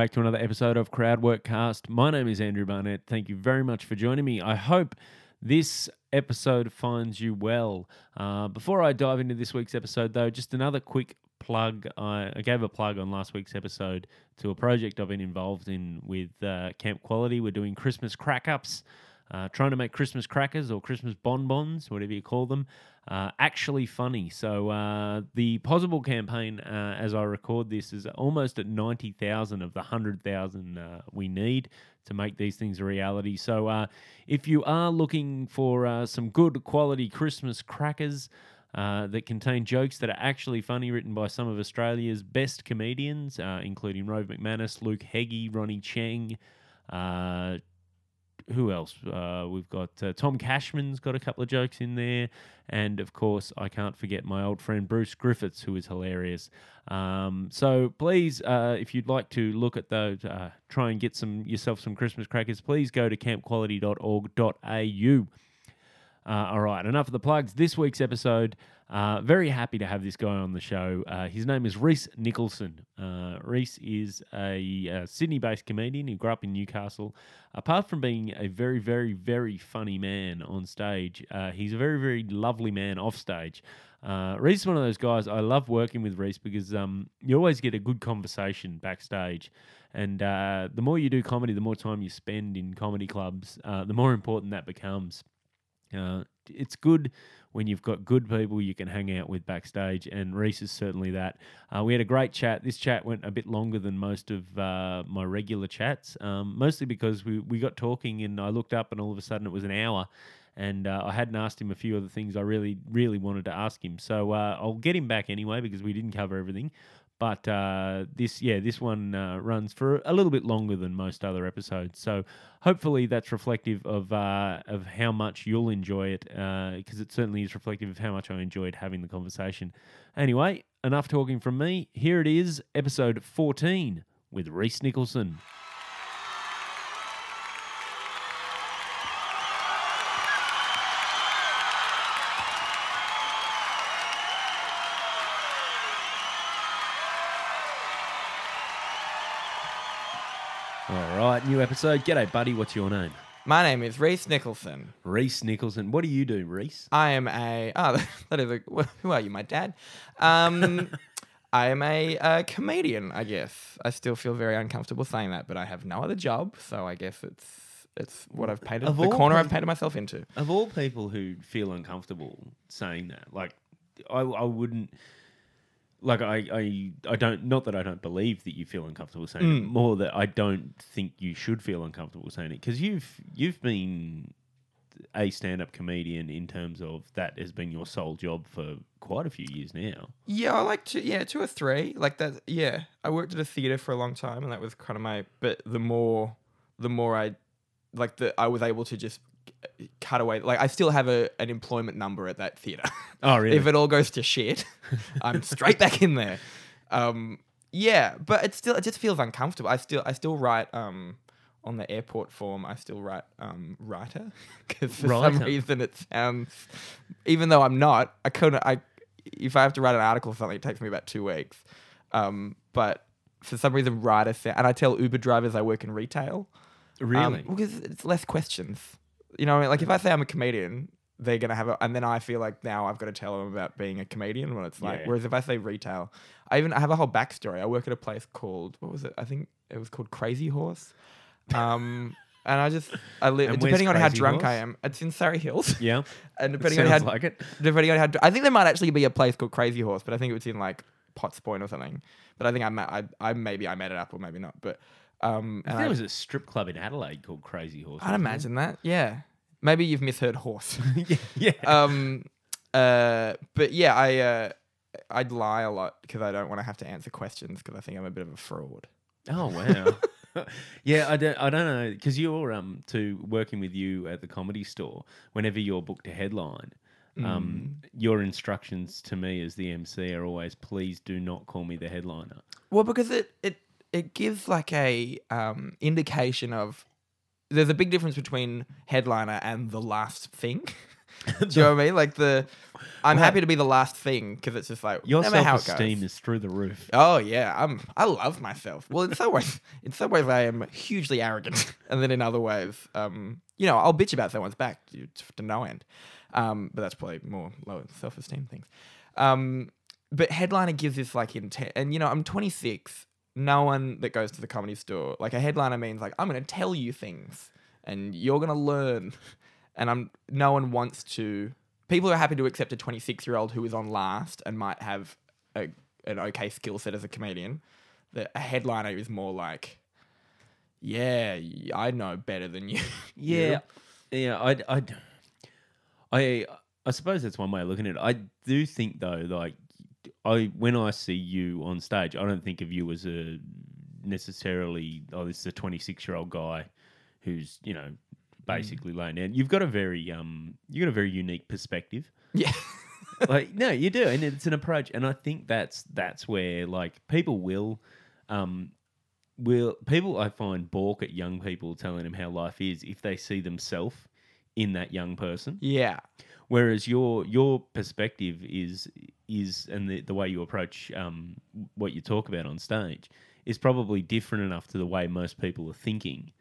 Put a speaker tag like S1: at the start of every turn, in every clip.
S1: back to another episode of Crowdworkcast. My name is Andrew Barnett. Thank you very much for joining me. I hope this episode finds you well. Uh, before I dive into this week's episode, though, just another quick plug. I, I gave a plug on last week's episode to a project I've been involved in with uh, Camp Quality. We're doing Christmas crack ups. Uh, trying to make Christmas crackers or Christmas bonbons, whatever you call them, uh, actually funny. So uh, the Pozible campaign, uh, as I record this, is almost at ninety thousand of the hundred thousand uh, we need to make these things a reality. So uh, if you are looking for some good quality Christmas crackers. that contain jokes that are actually funny, written by some of Australia's best comedians, including Rove McManus, Luke Heggie, Ronny Chieng, uh, who else? Uh, we've got uh, Tom Cashman's got a couple of jokes in there, and of course, I can't forget my old friend Bruce Griffiths, who is hilarious. Um, so please, uh, if you'd like to look at those, uh, try and get some yourself some Christmas crackers. Please go to campquality.org.au. Uh, all right, enough of the plugs. This week's episode, uh, very happy to have this guy on the show. Uh, his name is Rhys Nicholson. Uh, Rhys is a, a Sydney based comedian. who grew up in Newcastle. Apart from being a very, very, very funny man on stage, uh, he's a very, very lovely man off stage. Uh, Rhys is one of those guys. I love working with Rhys because um, you always get a good conversation backstage. And uh, the more you do comedy, the more time you spend in comedy clubs, the more important that becomes. It's good when you've got good people you can hang out with backstage, and Rhys is certainly that. Uh, we had a great chat. This chat went a bit longer than most of uh, my regular chats, um, mostly because we, we got talking, and I looked up, and all of a sudden it was an hour. And uh, I hadn't asked him a few other things I really, really wanted to ask him. So uh, I'll get him back anyway because we didn't cover everything. But uh, this, yeah, this one uh, runs for a little bit longer than most other episodes. So hopefully that's reflective of uh, of how much you'll enjoy it, because uh, it certainly is reflective of how much I enjoyed having the conversation. Anyway, enough talking from me. Here it is, episode fourteen with Rhys Nicholson. Right, new episode. G'day, buddy. What's your name?
S2: My name is Rhys Nicholson.
S1: Rhys Nicholson. What do you do, Rhys?
S2: I am a. Oh, that is a. Who are you, my dad? Um, I am a, a comedian. I guess I still feel very uncomfortable saying that, but I have no other job, so I guess it's it's what I've painted. Of the corner I've painted myself into.
S1: Of all people who feel uncomfortable saying that, like I, I wouldn't like I, I I don't not that I don't believe that you feel uncomfortable saying mm. it, more that I don't think you should feel uncomfortable saying it because you've you've been a stand-up comedian in terms of that has been your sole job for quite a few years now.
S2: Yeah, I like to yeah, two or three. Like that yeah. I worked at a theater for a long time and that was kind of my but the more the more I like the I was able to just cut away. Like I still have a an employment number at that theater.
S1: Oh, really?
S2: if it all goes to shit, I'm straight back in there. Um, yeah, but it still it just feels uncomfortable. I still I still write um, on the airport form. I still write um, writer because for writer. some reason it sounds. Even though I'm not, I couldn't. I if I have to write an article or something, it takes me about two weeks. Um, but for some reason, writer and I tell Uber drivers I work in retail.
S1: Really?
S2: Um, because it's less questions. You know, like if I say I'm a comedian, they're gonna have a, and then I feel like now I've got to tell them about being a comedian when it's like. Yeah. Whereas if I say retail, I even I have a whole backstory. I work at a place called what was it? I think it was called Crazy Horse. Um, and I just I live depending on how drunk Horse? I am. It's in Surry Hills.
S1: Yeah,
S2: and depending on how like it. depending on how I think there might actually be a place called Crazy Horse, but I think it was in like Potts Point or something. But I think I I, I maybe I made it up or maybe not. But um,
S1: I think there was a strip club in Adelaide called Crazy Horse.
S2: I'd imagine that. Yeah. Maybe you've misheard horse.
S1: yeah. yeah.
S2: Um. Uh. But yeah, I uh, I'd lie a lot because I don't want to have to answer questions because I think I'm a bit of a fraud.
S1: Oh wow. yeah, I don't. I don't know because you're um to working with you at the comedy store. Whenever you're booked a headline, um, mm. your instructions to me as the MC are always, please do not call me the headliner.
S2: Well, because it it it gives like a um, indication of there's a big difference between headliner and the last thing. Do you know what I mean? Like the, I'm
S1: Well,
S2: happy to be the last thing because it's just like
S1: Your
S2: no matter how
S1: self esteem is through the roof.
S2: Oh yeah, I'm. I love myself. Well, in some ways, in some ways, I am hugely arrogant, and then in other ways, um, you know, I'll bitch about someone's back to, to no end. Um, but that's probably more low self-esteem things. Um, but headliner gives this like intent, and you know, I'm 26. No one that goes to the comedy store, like a headliner, means like I'm going to tell you things, and you're going to learn. And I'm. No one wants to. People are happy to accept a 26 year old who is on last and might have a, an okay skill set as a comedian. That a headliner is more like, yeah, I know better than you.
S1: Yeah, yeah. I, I, I, I suppose that's one way of looking at it. I do think though, like, I when I see you on stage, I don't think of you as a necessarily. Oh, this is a twenty six year old guy who's you know basically laying down. You've got a very um, you got a very unique perspective.
S2: yeah.
S1: like no you do and it's an approach and i think that's that's where like people will um will people i find balk at young people telling them how life is if they see themselves in that young person.
S2: Yeah.
S1: whereas your your perspective is is and the, the way you approach um what you talk about on stage is probably different enough to the way most people are thinking.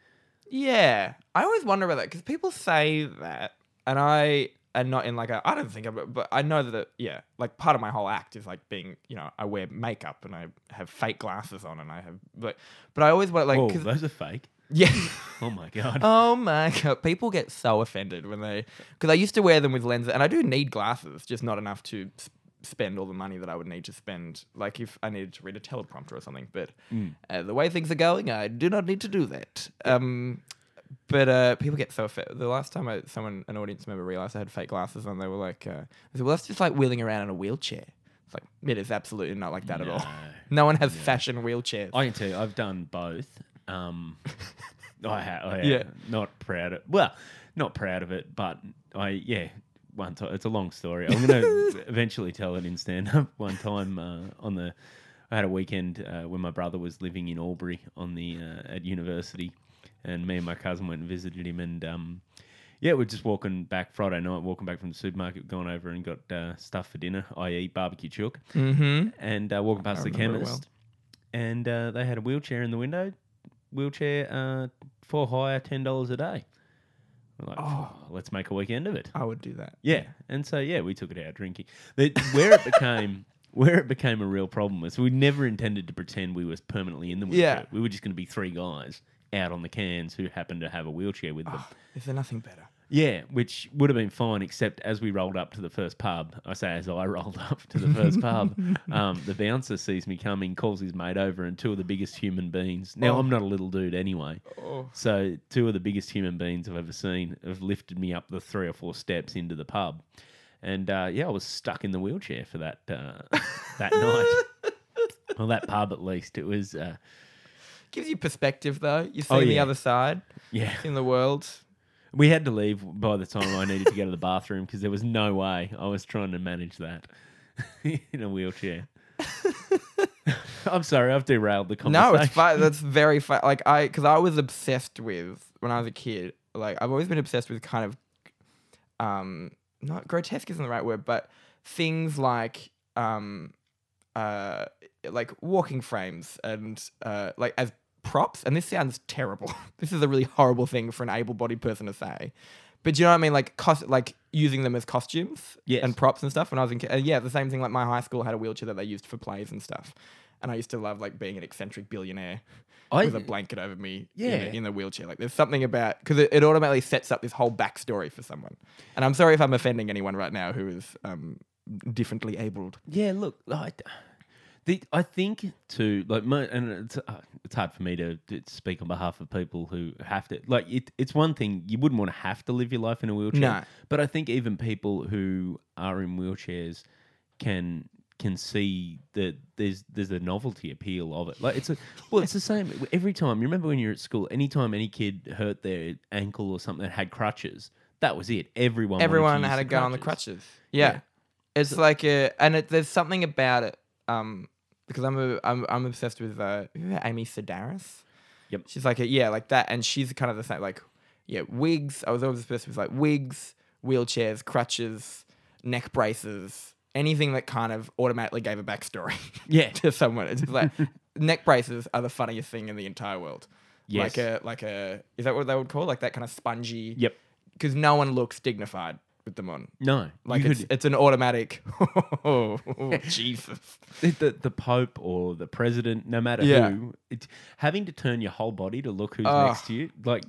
S2: Yeah, I always wonder about that because people say that, and I and not in like a I don't think of it, but I know that yeah, like part of my whole act is like being you know I wear makeup and I have fake glasses on and I have but but I always want like
S1: oh
S2: 'cause-
S1: those are fake
S2: yeah.
S1: oh my god
S2: Oh my god! People get so offended when they because I used to wear them with lenses, and I do need glasses, just not enough to s- spend all the money that I would need to spend, like if I needed to read a teleprompter or something. But
S1: Mm.
S2: uh, the way things are going, I do not need to do that. Um, but uh, people get so offended. The last time I, someone, an audience member, realized I had fake glasses on, they were like, uh, said, "Well, that's just like wheeling around in a wheelchair." It's like it is absolutely not like that at all.
S1: No.
S2: No one has fashion wheelchairs.
S1: I can tell you, I've done both. Um, I I
S2: Yeah.
S1: not proud of. Well, not proud of it, but I yeah. One time, it's a long story. I'm going to eventually tell it in stand up. One time uh, on the, I had a weekend uh, when my brother was living in Albury on the uh, at university, and me and my cousin went and visited him, and um, yeah, we're just walking back Friday night, walking back from the supermarket, gone over and got uh, stuff for dinner, i.e., barbecue chook
S2: mm-hmm.
S1: and uh, walking past the chemist, and uh, they had a wheelchair in the window. Wheelchair uh, for hire, ten dollars a day. We're like,
S2: Oh.
S1: let's make a weekend of it.
S2: I would do that.
S1: Yeah, and so yeah, we took it out drinking. The, where it became where it became a real problem was we never intended to pretend we was permanently in the wheelchair.
S2: Yeah.
S1: We were just going to be three guys out on the cans who happened to have a wheelchair with them.
S2: Oh, is there nothing better?
S1: Yeah, which would have been fine, except as we rolled up to the first pub, I say as I rolled up to the first pub, um, the bouncer sees me coming, calls his mate over, and two of the biggest human beings. Now,
S2: Oh.
S1: I'm not a little dude anyway.
S2: Oh.
S1: So, two of the biggest human beings I've ever seen have lifted me up the three or four steps into the pub. And uh, yeah, I was stuck in the wheelchair for that uh, that night. Well, that pub at least. It was, uh,
S2: Gives you perspective though. You see
S1: Oh,
S2: the other side
S1: yeah.
S2: in the world.
S1: We had to leave by the time I needed to go to the bathroom because there was no way I was trying to manage that in a wheelchair. I'm sorry, I've derailed the conversation.
S2: No, it's fine. That's very fun. Like I, because I was obsessed with when I was a kid. Like I've always been obsessed with kind of, um, not grotesque isn't the right word, but things like, um, uh, like walking frames and uh, like as props. And this sounds terrible. this is a really horrible thing for an able-bodied person to say. But do you know what I mean? Like cost, like using them as costumes
S1: Yes.
S2: and props and stuff. When I was in, uh, yeah, the same thing. Like my high school had a wheelchair that they used for plays and stuff. And I used to love like being an eccentric billionaire
S1: I,
S2: with a blanket over me in,
S1: Yeah.
S2: the, in the wheelchair. Like there's something about because it, it automatically sets up this whole backstory for someone. And I'm sorry if I'm offending anyone right now who is um, differently abled.
S1: yeah, look, I, the, I think too, like, my, and it's, uh, it's hard for me to, to speak on behalf of people who have to, like, it, it's one thing, you wouldn't want to have to live your life in a wheelchair.
S2: No.
S1: But I think even people who are in wheelchairs can can see that there's there's a novelty appeal of it. Like it's a well, it's the same every time. You remember when you're at school, anytime any kid hurt their ankle or something that had crutches, that was it. Everyone wanted to
S2: Everyone
S1: use
S2: had a gun on the
S1: crutches.
S2: Yeah. it's like a, and it, there's something about it. Um, because I'm a, I'm I'm obsessed with uh, Amy Sedaris.
S1: Yep.
S2: She's like a yeah, like that, and she's kind of the same. Like yeah, wigs. I was always obsessed with like wigs, wheelchairs, crutches, neck braces, anything that kind of automatically gave a backstory
S1: Yeah.
S2: to someone. It's just like neck braces are the funniest thing in the entire world.
S1: Yes.
S2: Like a like a is that what they would call like that kind of spongy?
S1: Yep.
S2: Because no one looks dignified with them on.
S1: No.
S2: Like it's,
S1: could-
S2: it's an automatic. Oh, Jesus.
S1: the, the Pope or the President, no matter
S2: Yeah.
S1: who, it's having to turn your whole body to look who's next to you. Like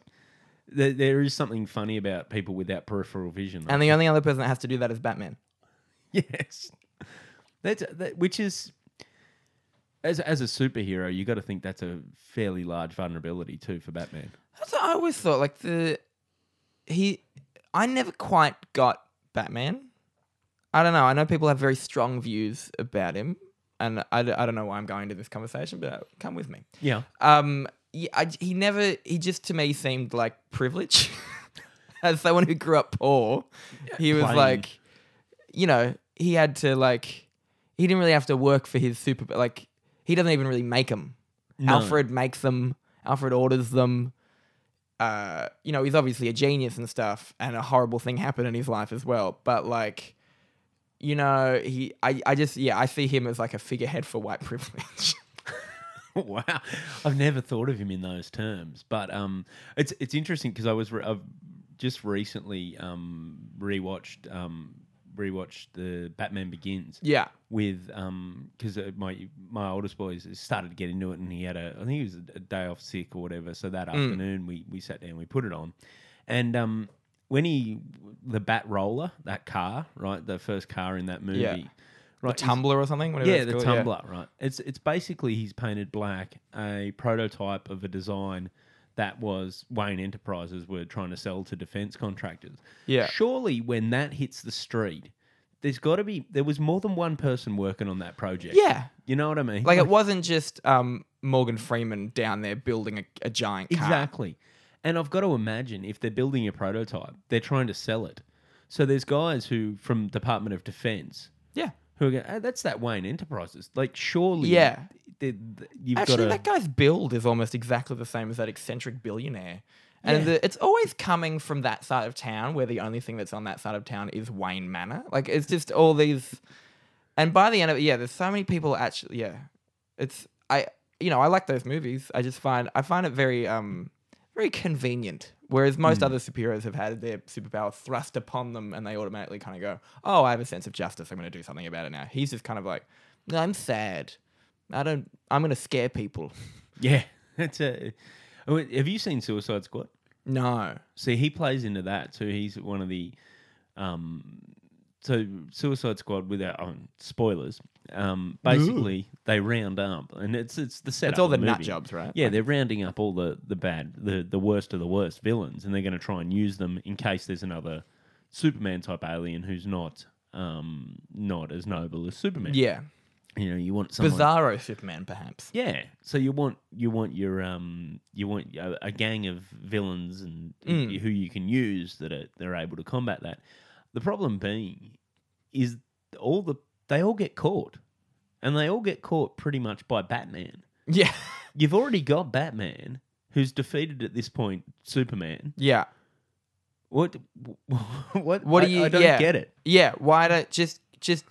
S1: there, there is something funny about people without peripheral vision. though.
S2: And the only other person that has to do that is Batman.
S1: yes, that's that, which is as as a superhero, you got to think that's a fairly large vulnerability too for Batman.
S2: That's what I always thought. Like the he, I never quite got Batman. I don't know. I know people have very strong views about him, and I, I don't know why I'm going to this conversation, but come with me.
S1: Yeah,
S2: Um, yeah, I, he never. He just to me seemed like privilege. As someone who grew up poor, he was
S1: Plain.
S2: like, you know, he had to like, he didn't really have to work for his super. Like, he doesn't even really make them.
S1: No.
S2: Alfred makes them. Alfred orders them. Uh, you know, he's obviously a genius and stuff, and a horrible thing happened in his life as well. But like, you know, he, I, I just, yeah, I see him as like a figurehead for white privilege.
S1: wow, I've never thought of him in those terms, but um, it's it's interesting because I was re- I've just recently um rewatched um rewatched the Batman Begins.
S2: yeah,
S1: with um because uh, my my oldest boy started to get into it and he had a I think he was a, day off sick or whatever so that afternoon we we sat down we put it on and um when he the bat roller that car right the first car in that movie
S2: Yeah.
S1: right
S2: the tumbler or something. Whatever
S1: yeah the
S2: called,
S1: tumbler right it's it's basically he's painted black a prototype of a design that was Wayne Enterprises were trying to sell to defense contractors
S2: Yeah.
S1: surely when that hits the street there's got to be there was more than one person working on that project
S2: Yeah.
S1: you know what i mean
S2: Like it wasn't just um, Morgan Freeman down there building a, a giant car.
S1: exactly and i've got to imagine if they're building a prototype they're trying to sell it so there's guys who from department of defense
S2: Yeah.
S1: Who are going oh, that's that wayne enterprises like surely
S2: Yeah.
S1: you've
S2: Actually,
S1: got
S2: that guy's build is almost exactly the same as that eccentric billionaire. And
S1: Yeah.
S2: the, it's always coming from that side of town where the only thing that's on that side of town is Wayne Manor. Like, it's just all these. And by the end of it, yeah, there's so many people actually, yeah. It's, I, you know, I like those movies. I just find, I find it very, um, very convenient. Whereas most
S1: Hmm.
S2: other superheroes have had their superpower thrust upon them and they automatically kind of go, oh, I have a sense of justice. I'm going to do something about it now. He's just kind of like, I'm sad. I don't, I'm going to scare people.
S1: yeah that's a oh, have you seen suicide squad
S2: No.
S1: See, he plays into that. too. he's one of the, um, so Suicide Squad without oh, spoilers. Um, basically they round up, and it's it's the setup.
S2: It's all the
S1: the
S2: nut jobs, right?
S1: Yeah, they're rounding up all the the bad, the the worst of the worst villains, and they're going to try and use them in case there's another Superman type alien who's not um not as noble as Superman.
S2: Yeah.
S1: you know, you want someone.
S2: Bizarro Superman, perhaps.
S1: Yeah, so you want you want your um you want a, a gang of villains and
S2: Mm.
S1: who you can use that are they're able to combat that. The problem being is all the they all get caught, and they all get caught pretty much by Batman.
S2: Yeah.
S1: You've already got Batman who's defeated at this point Superman.
S2: Yeah.
S1: What what
S2: What
S1: I,
S2: do you-
S1: I don't
S2: yeah.
S1: get it.
S2: Yeah. Why don't just just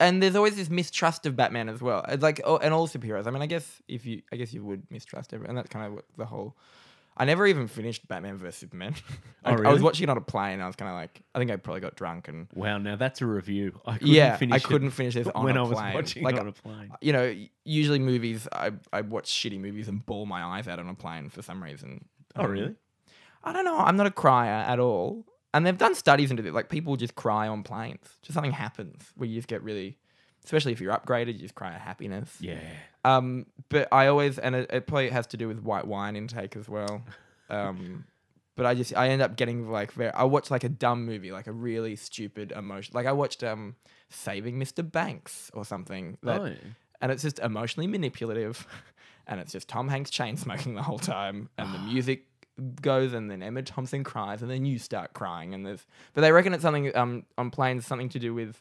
S2: and there's always this mistrust of Batman as well. It's like oh, and all superheroes. I mean, I guess if you I guess you would mistrust everyone. And that's kind of what the whole I never even finished Batman vs Superman.
S1: Oh,
S2: I, I was
S1: really?
S2: watching it on a plane. And I was kind of like, I think I probably got drunk and
S1: Wow, now that's a review. I couldn't
S2: yeah,
S1: finish
S2: I
S1: it
S2: couldn't finish this on
S1: when
S2: a
S1: I was
S2: plane.
S1: watching
S2: like,
S1: it on a plane.
S2: you know, usually movies, I I watch shitty movies and bawl my eyes out on a plane for some reason.
S1: Oh,
S2: Um,
S1: really?
S2: I don't know. I'm not a crier at all. And they've done studies into it. Like people just cry on planes. Just something happens where you just get really, especially if you're upgraded, you just cry happiness.
S1: Yeah.
S2: Um, but I always, and it, it probably has to do with white wine intake as well. Um, but I just, I end up getting like very, I watch like a dumb movie, like a really stupid emotion. Like I watched um, Saving Mr. Banks or something. That,
S1: oh.
S2: and it's just emotionally manipulative and it's just Tom Hanks chain smoking the whole time and the music goes and then Emma Thompson cries and then you start crying and there's but they reckon it's something um on planes something to do with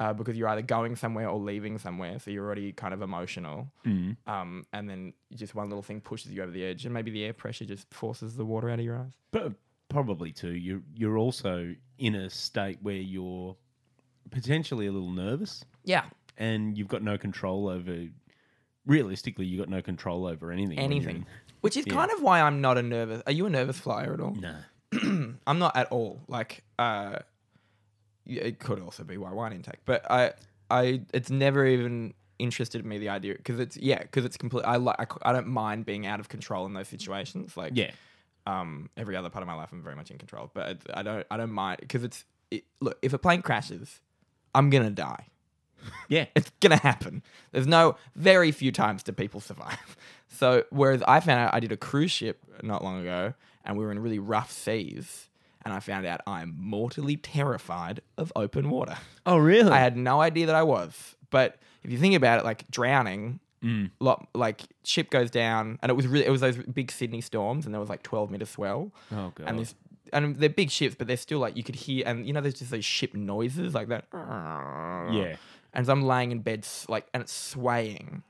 S2: uh, because you're either going somewhere or leaving somewhere so you're already kind of emotional
S1: Mm.
S2: um and then just one little thing pushes you over the edge and maybe the air pressure just forces the water out of your eyes
S1: But probably too. You're you're also in a state where you're potentially a little nervous,
S2: Yeah.
S1: and you've got no control over. Realistically, you've got no control over anything.
S2: Anything. Which is
S1: Yeah.
S2: kind of why I'm not a nervous. Are you a nervous flyer at all?
S1: No.
S2: I'm not at all. Like, uh, it could also be why wine intake, but I, I, it's never even interested me the idea because it's yeah because it's complete. I like I, don't mind being out of control in those situations. Like
S1: Yeah.
S2: um, every other part of my life, I'm very much in control, but it's, I don't I don't mind because it's it, look if a plane crashes, I'm gonna die.
S1: Yeah.
S2: It's gonna happen. There's no very few times do people survive. So whereas I found out I did a cruise ship not long ago and we were in really rough seas and I found out I'm mortally terrified of open water.
S1: Oh, really?
S2: I had no idea that I was. But if you think about it, like drowning,
S1: Mm.
S2: lot like ship goes down and it was really it was those big Sydney storms and there was like 12 meter swell
S1: Oh god.
S2: and this and they're big ships but they're still like you could hear and you know there's just those ship noises like that
S1: yeah.
S2: and so I'm laying in bed, like, and it's swaying.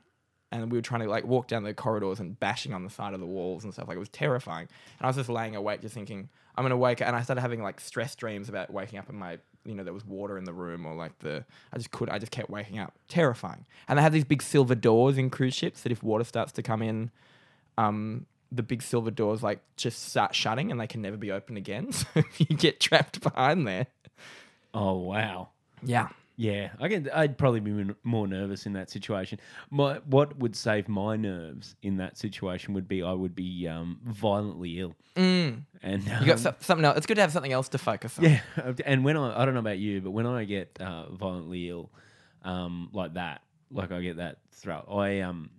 S2: And we were trying to like walk down the corridors and bashing on the side of the walls and stuff. Like it was terrifying. And I was just laying awake, just thinking, I'm gonna wake. up. And I started having like stress dreams about waking up in my, you know, there was water in the room or like the. I just could. I just kept waking up. Terrifying. And they have these big silver doors in cruise ships that if water starts to come in, um, the big silver doors like just start shutting and they can never be opened again. So if you get trapped behind there,
S1: Oh wow.
S2: yeah,
S1: Yeah, I can. I'd probably be more nervous in that situation. My what would save my nerves in that situation would be I would be um, violently ill,
S2: mm.
S1: and
S2: you got
S1: um,
S2: so- something else. It's good to have something else to focus on.
S1: yeah. And when I I don't know about you, but when I get uh, violently ill, um, like that, like I get that throat, I um,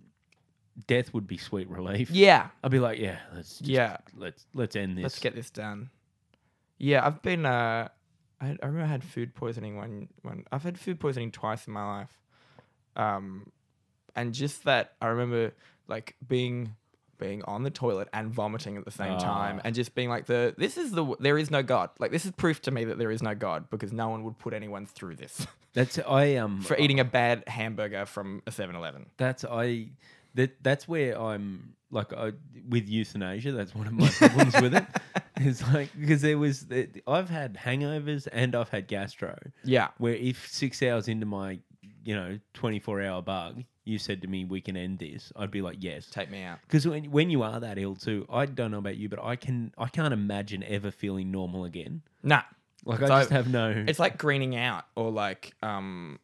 S1: death would be sweet relief.
S2: Yeah.
S1: I'd be like, yeah, let's just,
S2: Yeah.
S1: let's let's end this.
S2: Let's get this done. Yeah, I've been. Uh, I, I remember I had food poisoning one. One. I've had food poisoning twice in my life. Um, and just that, I remember like being being on the toilet and vomiting at the same time,
S1: Ah.
S2: and just being like, the this is the there is no God. Like this is proof to me that there is no God because no one would put anyone through this
S1: That's I um
S2: for eating a bad hamburger from a 7-Eleven.
S1: That's I. That that's where I'm like I, with euthanasia. That's one of my problems with it. It's like because there was I've had hangovers and I've had gastro.
S2: Yeah.
S1: Where if six hours into my you know twenty four hour bug, you said to me we can end this, I'd be like yes.
S2: Take me out.
S1: Because when when you are that ill too, I don't know about you, but I can I can't imagine ever feeling normal again.
S2: Nah.
S1: Like I
S2: So,
S1: just have no.
S2: It's like greening out or like um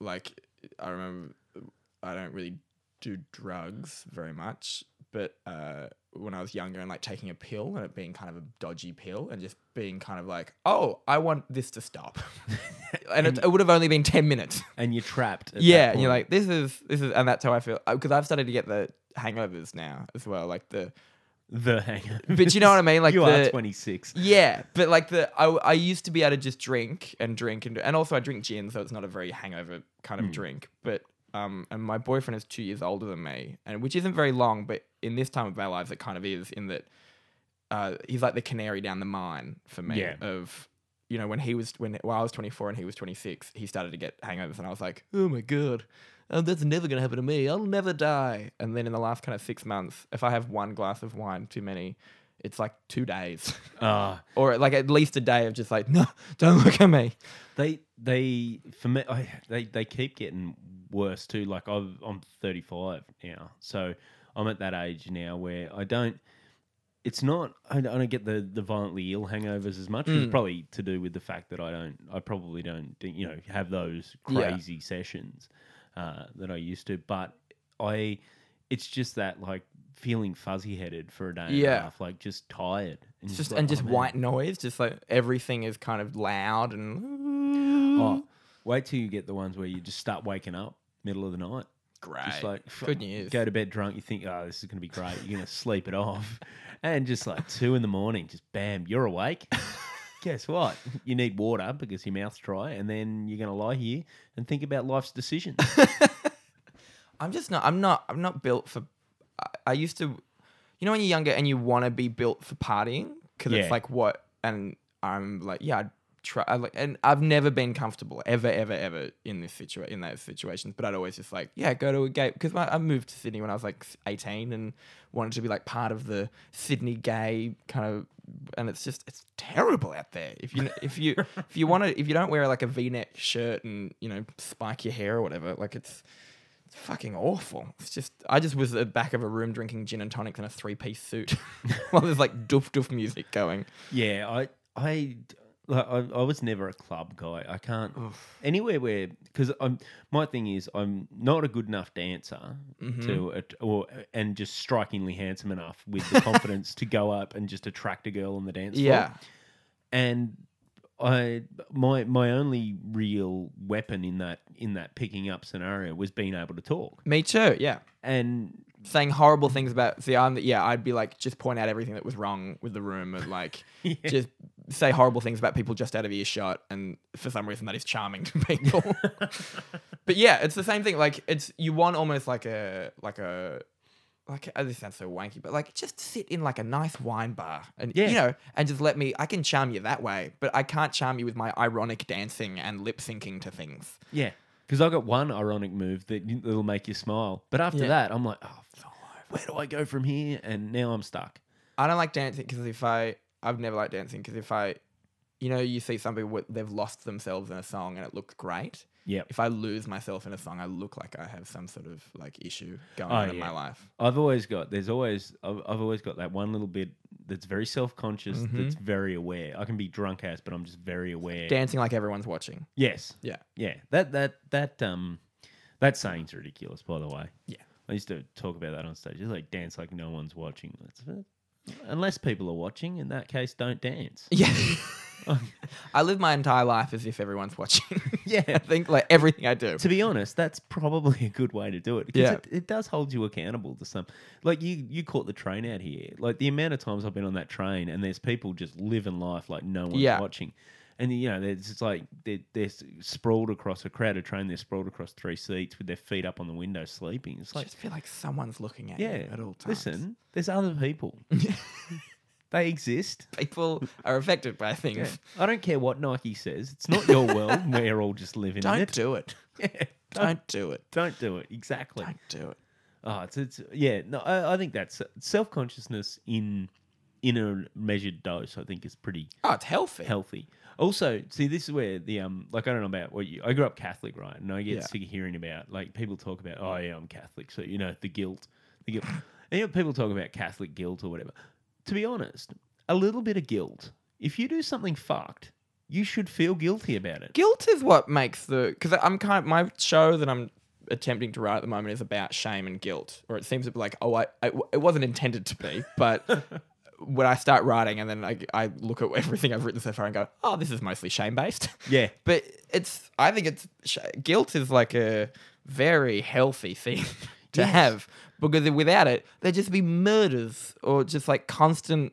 S2: like I remember I don't really do drugs very much, but uh when I was younger and like taking a pill and it being kind of a dodgy pill and just being kind of like, oh, I want this to stop, and it, it would have only been ten minutes.
S1: and you're trapped.
S2: yeah, and you're like, this is this is, and that's how I feel because I've started to get the hangovers now as well, like the
S1: the hangover.
S2: But you know what I mean? Like
S1: you
S2: the-
S1: are 26.
S2: yeah, but like the I, I used to be able to just drink and drink and and also I drink gin, so it's not a very hangover kind of
S1: Hmm.
S2: drink. But um, and my boyfriend is two years older than me, and which isn't very long, but in this time of our lives, it kind of is. In that, uh, he's like the canary down the mine for me.
S1: Yeah.
S2: Of you know when he was when well, I was twenty four and he was twenty six, he started to get hangovers, and I was like, oh my god. Oh, that's never gonna happen to me. I'll never die. And then in the last kind of six months, if I have one glass of wine too many, it's like two days.
S1: Ah.
S2: or like at least a day of just like no don't look at me
S1: They they for me I, they they keep getting worse too. Like I've, I'm 35 now, so I'm at that age now where I don't. It's not. I don't, I don't get the the violently ill hangovers as much.
S2: Mm.
S1: It's probably to do with the fact that I don't. I probably don't. You know, have those
S2: Yeah.
S1: crazy sessions uh, that I used to. But I, it's just that like feeling fuzzy headed for a day and
S2: Yeah.
S1: a half, like just tired.
S2: it's just
S1: like,
S2: and
S1: oh,
S2: just
S1: man.
S2: white noise just like everything is kind of loud and
S1: Oh, wait till you get the ones where you just start waking up middle of the night.
S2: Great
S1: Just like
S2: good news
S1: Go to bed drunk. You think, oh, this is going to be great. You're going to sleep it off, and just like two in the morning, just bam, you're awake. Guess what? You need water because your mouth's dry, and then you're going to lie here and think about life's decisions.
S2: i'm just not i'm not i'm not built for I, I used to you know when you're younger and you want to be built for partying because
S1: Yeah.
S2: it's like what and i'm like yeah i'd try, and I've never been comfortable ever, ever, ever in this situation, in those situations. But I'd always just like, yeah, go to a gay because I moved to Sydney when I was like 18 and wanted to be like part of the Sydney gay kind of. And it's just it's terrible out there. If you if you if you want to if you don't wear like a V-neck shirt and you know spike your hair or whatever, like it's it's fucking awful. It's just I just was at the back of a room drinking gin and tonics in a three piece suit while there's like doof doof music going.
S1: Yeah, I I like I, I was never a club guy. I can't anywhere where because I'm my thing is I'm not a good enough dancer
S2: Mm-hmm.
S1: to or and just strikingly handsome enough with the confidence to go up and just attract a girl on the dance floor.
S2: Yeah.
S1: and I my my only real weapon in that in that picking up scenario was being able to talk
S2: Me too. Yeah.
S1: and
S2: Saying horrible things about see, I'm yeah, I'd be like just point out everything that was wrong with the room and like
S1: Yeah.
S2: just say horrible things about people just out of earshot and for some reason that is charming to people. but yeah, it's the same thing. Like it's you want almost like a like a like oh, this sounds so wanky, but like just sit in like a nice wine bar and
S1: Yeah.
S2: you know, and just let me I can charm you that way, but I can't charm you with my ironic dancing and lip syncing to things.
S1: yeah because I got one ironic move that that'll make you smile but after
S2: Yeah.
S1: that I'm like oh where do I go from here and now I'm stuck
S2: I don't like dancing because if I, I've never liked dancing because if I, you know, you see some people they've lost themselves in a song and it looks great.
S1: Yep.
S2: If I lose myself in a song, I look like I have some sort of like issue going
S1: Oh,
S2: on in my life.
S1: I've always got there's always I've, I've always got that one little bit that's very self conscious
S2: Mm-hmm.
S1: that's very aware. I can be drunk ass, but I'm just very aware.
S2: Dancing like everyone's watching.
S1: yes.
S2: Yeah.
S1: Yeah. That that that um that saying's ridiculous, by the way.
S2: Yeah.
S1: I used to talk about that on stage. It's like dance like no one's watching. Uh, unless people are watching, in that case, don't dance.
S2: Yeah. I live my entire life as if everyone's watching.
S1: Yeah.
S2: I think like everything I do.
S1: to be honest, that's probably a good way to do it because
S2: Yeah.
S1: it, it does hold you accountable to some. Like you, you caught the train out here. Like the amount of times I've been on that train and there's people just living life like no one's
S2: Yeah.
S1: watching, and you know, there's it's like they're, they're sprawled across a crowded train. They're sprawled across three seats with their feet up on the window, sleeping. It's like, I
S2: just feel like someone's looking at
S1: yeah,
S2: you at all times.
S1: listen, there's other people. they exist.
S2: people are affected by things.
S1: Yeah. I don't care what Nike says. It's not your world. We're all just living
S2: Don't
S1: it.
S2: do it.
S1: Yeah, don't,
S2: Don't do it.
S1: don't do it. Exactly.
S2: Don't do it.
S1: Oh, it's, it's yeah. No, I, I think that's self consciousness in in a measured dose. I think is pretty
S2: Oh, it's healthy.
S1: healthy. Also, see, this is where the um, like I don't know about what you. I grew up Catholic, right? And I get
S2: Yeah.
S1: sick of hearing about like people talk about, oh yeah, I'm Catholic, so you know the guilt, the guilt. and you know, people talk about Catholic guilt or whatever. To be honest, a little bit of guilt. If you do something fucked, you should feel guilty about it.
S2: guilt is what makes the because I'm kind of my show that I'm attempting to write at the moment is about shame and guilt, or it seems to be like oh I, I it wasn't intended to be, but when I start writing and then I, I look at everything I've written so far and go oh this is mostly shame based,
S1: Yeah,
S2: but it's I think it's sh- guilt is like a very healthy thing to
S1: Yes.
S2: have because without it there'd just be murders or just like constant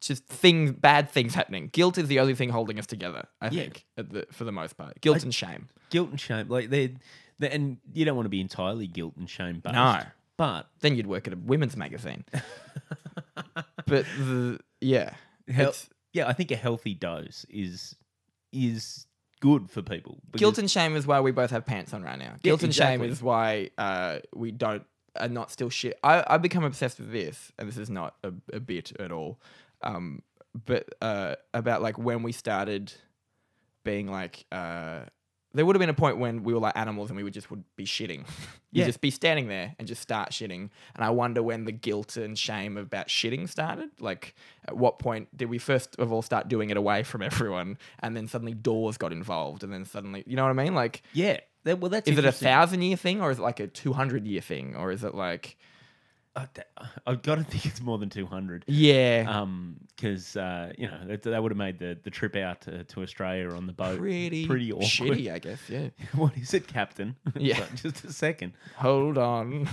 S2: just things bad things happening guilt is the only thing holding us together i
S1: Yeah.
S2: think at the, for the most part guilt
S1: I-
S2: and shame
S1: guilt and shame, like they, they, and you don't want to be entirely guilt and shame based.
S2: No.
S1: but
S2: then you'd work at a women's magazine but the yeah
S1: Hel-
S2: it's-
S1: yeah, I think a healthy dose is is good for people.
S2: guilt and shame is why we both have pants on right now. Guilt and shame is why uh, we don't are not still shit. I I become obsessed with this, and this is not a, a bit at all. Um, but uh, about like when we started being like uh, there would have been a point when we were like animals and we would just would be shitting. You'd
S1: Yeah.
S2: just be standing there and just start shitting. And I wonder when the guilt and shame about shitting started. Like, at what point did we first of all start doing it away from everyone, and then suddenly doors got involved, and then suddenly, you know what I mean? Like,
S1: yeah. Well, that's
S2: is it a thousand year thing, or is it like a two hundred year thing, or is it like,
S1: Uh, I've got to think it's more than two hundred.
S2: yeah,
S1: Um, because uh, you know that, that would have made the, the trip out to, to Australia on the boat
S2: pretty
S1: pretty awkward.
S2: shitty, I guess. Yeah.
S1: what is it, Captain?
S2: Yeah.
S1: like, just a second.
S2: Hold on,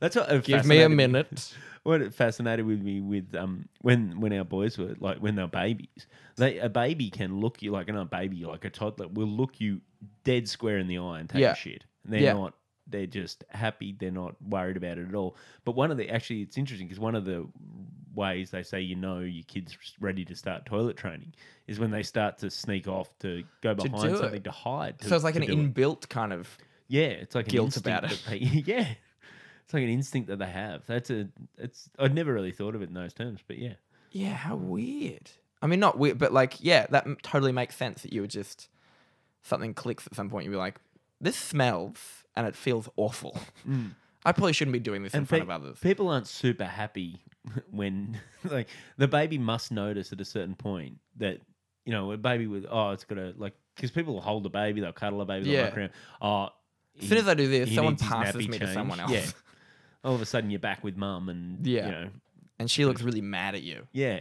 S1: That's what
S2: give me a minute.
S1: What it fascinated with me with um when when our boys were like when they're babies, they a baby can look you like not a baby like a toddler will look you dead square in the eye and take
S2: Yeah.
S1: a shit. And they're
S2: Yeah.
S1: not. They're just happy. They're not worried about it at all. But one of the actually, it's interesting because one of the ways they say you know your kid's ready to start toilet training is when they start to sneak off to go
S2: To
S1: behind
S2: do
S1: something
S2: it.
S1: to hide. to-
S2: so it's like
S1: to
S2: an
S1: do it.
S2: inbuilt kind of
S1: yeah, it's like an
S2: guilt
S1: instinct
S2: about it.
S1: that they- yeah, it's like an instinct that they have. That's a it's. I'd never really thought of it in those terms, but yeah,
S2: Yeah, how weird. I mean, not weird, but like, yeah, that m- totally makes sense that you would just something clicks at some point. You'd be like, this smells and it feels awful. I probably shouldn't be doing this in front
S1: pe-
S2: of others.
S1: People aren't super happy when like the baby must notice at a certain point that you know a baby with oh it's got to like because people will hold the baby they'll cuddle a baby they'll around oh
S2: As soon as I do this, someone passes me to someone else.
S1: Yeah. All of a sudden you're back with mum and
S2: Yeah.
S1: you know
S2: And she looks really mad at you.
S1: yeah.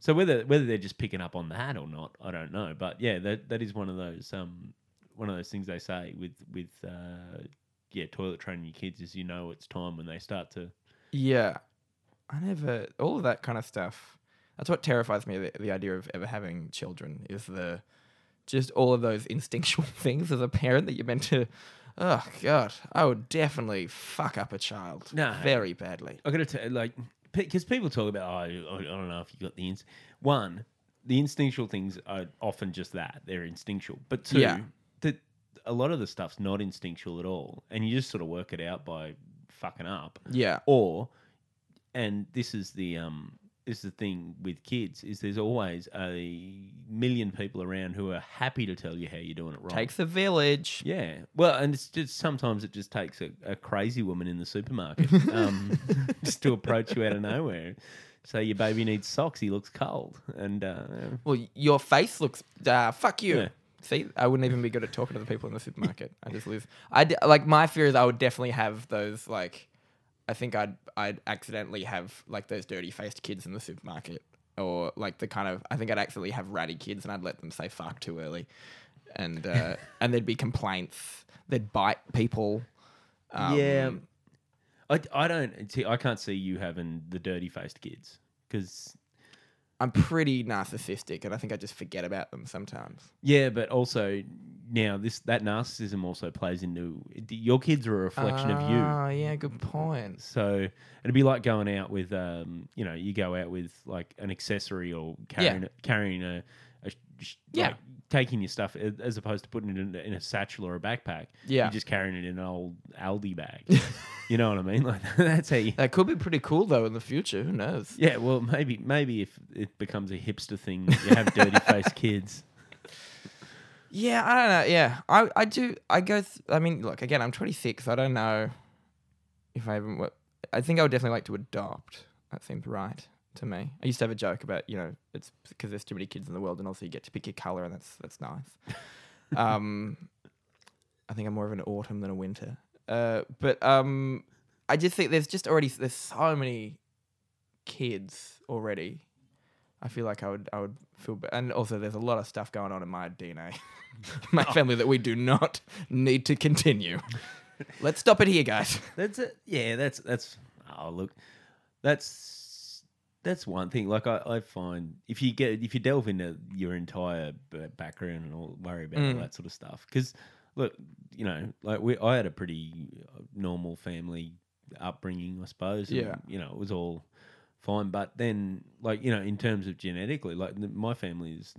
S1: So whether whether they're just picking up on that or not, I don't know. But yeah, that that is one of those um one of those things they say with with uh yeah toilet training your kids is you know it's time when they start to
S2: Yeah. I never, all of that kind of stuff. That's what terrifies me the, the idea of ever having children is the, just all of those instinctual things as a parent that you're meant to, oh God, I would definitely fuck up a child
S1: No.
S2: very badly.
S1: I got to tell like because people talk about oh I, I don't know if you got the ins one the instinctual things are often just that they're instinctual but two
S2: Yeah.
S1: A lot of the stuff's not instinctual at all and you just sort of work it out by fucking up
S2: Yeah.
S1: or and this is the um this is the thing with kids is there's always a million people around who are happy to tell you how you're doing it wrong
S2: Takes a village.
S1: yeah. Well, and it's just sometimes it just takes a, a crazy woman in the supermarket um, just to approach you out of nowhere. Say your baby needs socks. He looks cold, and uh,
S2: Well, your face looks, uh, fuck you.
S1: Yeah.
S2: See, I wouldn't even be good at talking to the people in the supermarket. I just lose. I d- like my fear is I would definitely have those like, I think I'd I'd accidentally have like those dirty faced kids in the supermarket, or like the kind of I think I'd accidentally have ratty kids and I'd let them say fuck too early, and uh, and there'd be complaints. They'd bite people. Um,
S1: yeah, I, I don't see. I can't see you having the dirty faced kids because
S2: I'm pretty narcissistic, and I think I just forget about them sometimes.
S1: yeah, but also now this that narcissism also plays into your kids are a reflection of you.
S2: Oh, yeah, good point.
S1: So it'd be like going out with, um, you know, you go out with like an accessory or carrying carrying a, a sh-
S2: Yeah.
S1: like, taking your stuff as opposed to putting it in, a- in a satchel or a backpack.
S2: Yeah.
S1: you're just carrying it in an old Aldi bag. you know what I mean? Like that's how you.
S2: That could be pretty cool though in the future. Who knows?
S1: Yeah, well, maybe maybe if it becomes a hipster thing, you have dirty faced kids.
S2: Yeah, I don't know. Yeah, I I do. I go. Th- I mean, look again. I'm 26. I don't know if I even. I think I would definitely like to adopt. That seems right to me. I used to have a joke about you know it's because there's too many kids in the world, and also you get to pick your color, and that's that's nice. um, I think I'm more of an autumn than a winter. Uh, but um, I just think there's just already there's so many kids already. I feel like I would I would feel bad. And also there's a lot of stuff going on in my DNA. my family that we do not need to continue. Let's stop it here, guys.
S1: That's it. Yeah, that's that's. Oh, look, that's that's one thing. Like I, I find if you get if you delve into your entire background and all worry about
S2: Mm.
S1: all that sort of stuff, because look, you know, like we, I had a pretty uh, normal family upbringing, I suppose. and,
S2: Yeah.
S1: you know, it was all fine. But then, like you know, in terms of genetically, like my family is,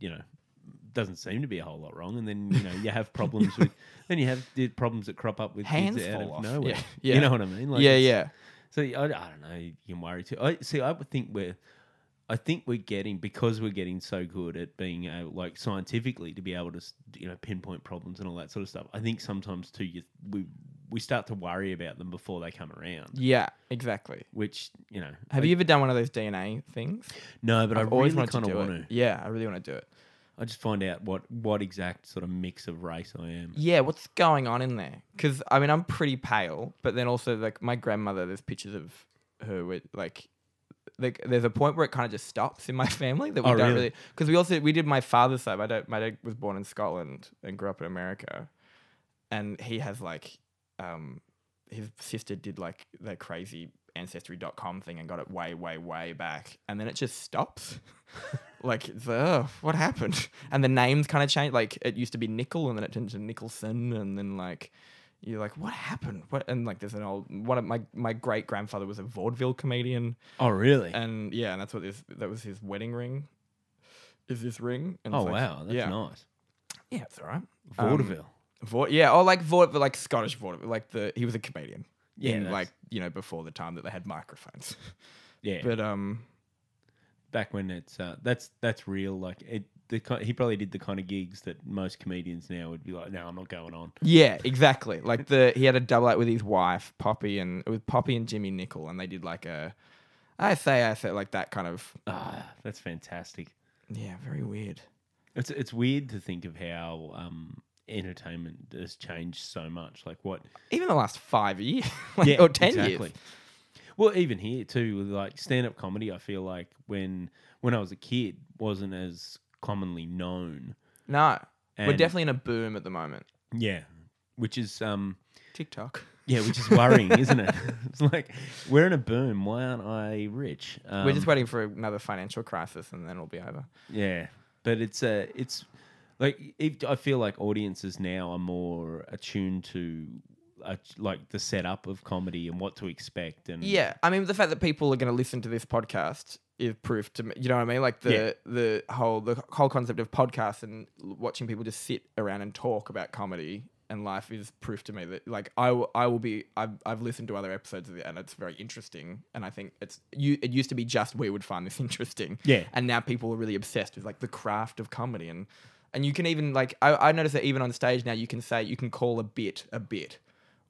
S1: you know. Doesn't seem to be a whole lot wrong, and then you know you have problems with, then you have the problems that crop up with
S2: Hands
S1: out of
S2: off.
S1: nowhere.
S2: Yeah, yeah.
S1: You know what I mean? Like
S2: yeah, yeah.
S1: So I, I don't know. You can worry too. I see. I would think we're. I think we're getting because we're getting so good at being able, like scientifically, to be able to you know pinpoint problems and all that sort of stuff. I think sometimes too, you, we we start to worry about them before they come around.
S2: Yeah, exactly.
S1: Which you know,
S2: Have
S1: I-
S2: you ever done one of those DNA things?
S1: No, but
S2: I've
S1: I
S2: always
S1: really kind of want to.
S2: Yeah, I really want to do it.
S1: I just find out what what exact sort of mix of race I am.
S2: Yeah, what's going on in there? Because I mean, I'm pretty pale, but then also like my grandmother. There's pictures of her with like. Like, there's a point where it kind of just stops in my family that we
S1: Oh,
S2: don't
S1: really?
S2: really because we also we did my father's side. My dad, my dad was born in Scotland and grew up in America, and he has like, um, his sister did like the crazy ancestry.com thing and got it way way way back, and then it just stops. like, oh, what happened? And the names kind of changed. Like, it used to be Nickel, and then it turned to Nicholson, and then like, you're like, what happened? What? And like, there's an old one of my my great grandfather was a vaudeville comedian,
S1: Oh, really?
S2: and yeah, and that's what this that was his wedding ring. Is this ring? And
S1: oh,
S2: like-
S1: wow. That's
S2: yeah,
S1: nice.
S2: yeah, it's all right. Um,
S1: Vaudeville.
S2: Yeah, or like vaudeville, like Scottish vaudeville, like the he was a comedian.
S1: Yeah,
S2: in,
S1: that's-
S2: like you know before the time that they had microphones.
S1: yeah.
S2: But um,
S1: back when it's uh, that's that's real. Like it, the he probably did the kind of gigs that most comedians now would be like, no, I'm not going on.
S2: yeah, exactly. Like the he had a double act with his wife Poppy, and with Poppy and Jimmy Nickel, and they did like a, I say I say like that kind of
S1: Ah, that's fantastic.
S2: yeah, very weird.
S1: It's it's weird to think of how um, entertainment has changed so much. Like what?
S2: Even the last five years, like, or ten years.
S1: Well, even here too, with like stand up comedy, I feel like when when I was a kid wasn't as commonly known.
S2: No, we're definitely in a boom at the moment.
S1: Yeah, which is um
S2: TikTok.
S1: yeah, which is worrying, isn't it? It's like we're in a boom. Why aren't I rich? Um,
S2: we're just waiting for another financial crisis, and then it'll be over.
S1: Yeah, but it's uh, it's like if, I feel like audiences now are more attuned to uh, like the setup of comedy and what to expect. And
S2: Yeah, I mean the fact that people are going to listen to this podcast is proof to me. You know what I mean? Like the
S1: Yeah.
S2: the whole the whole concept of podcasts and watching people just sit around and talk about comedy and life is proof to me that like I will I will be I've I've listened to other episodes of it and it's very interesting and I think it's you it used to be just we would find this interesting
S1: Yeah.
S2: and now people are really obsessed with like the craft of comedy and and you can even like I, I notice that even on stage now you can say you can call a bit a bit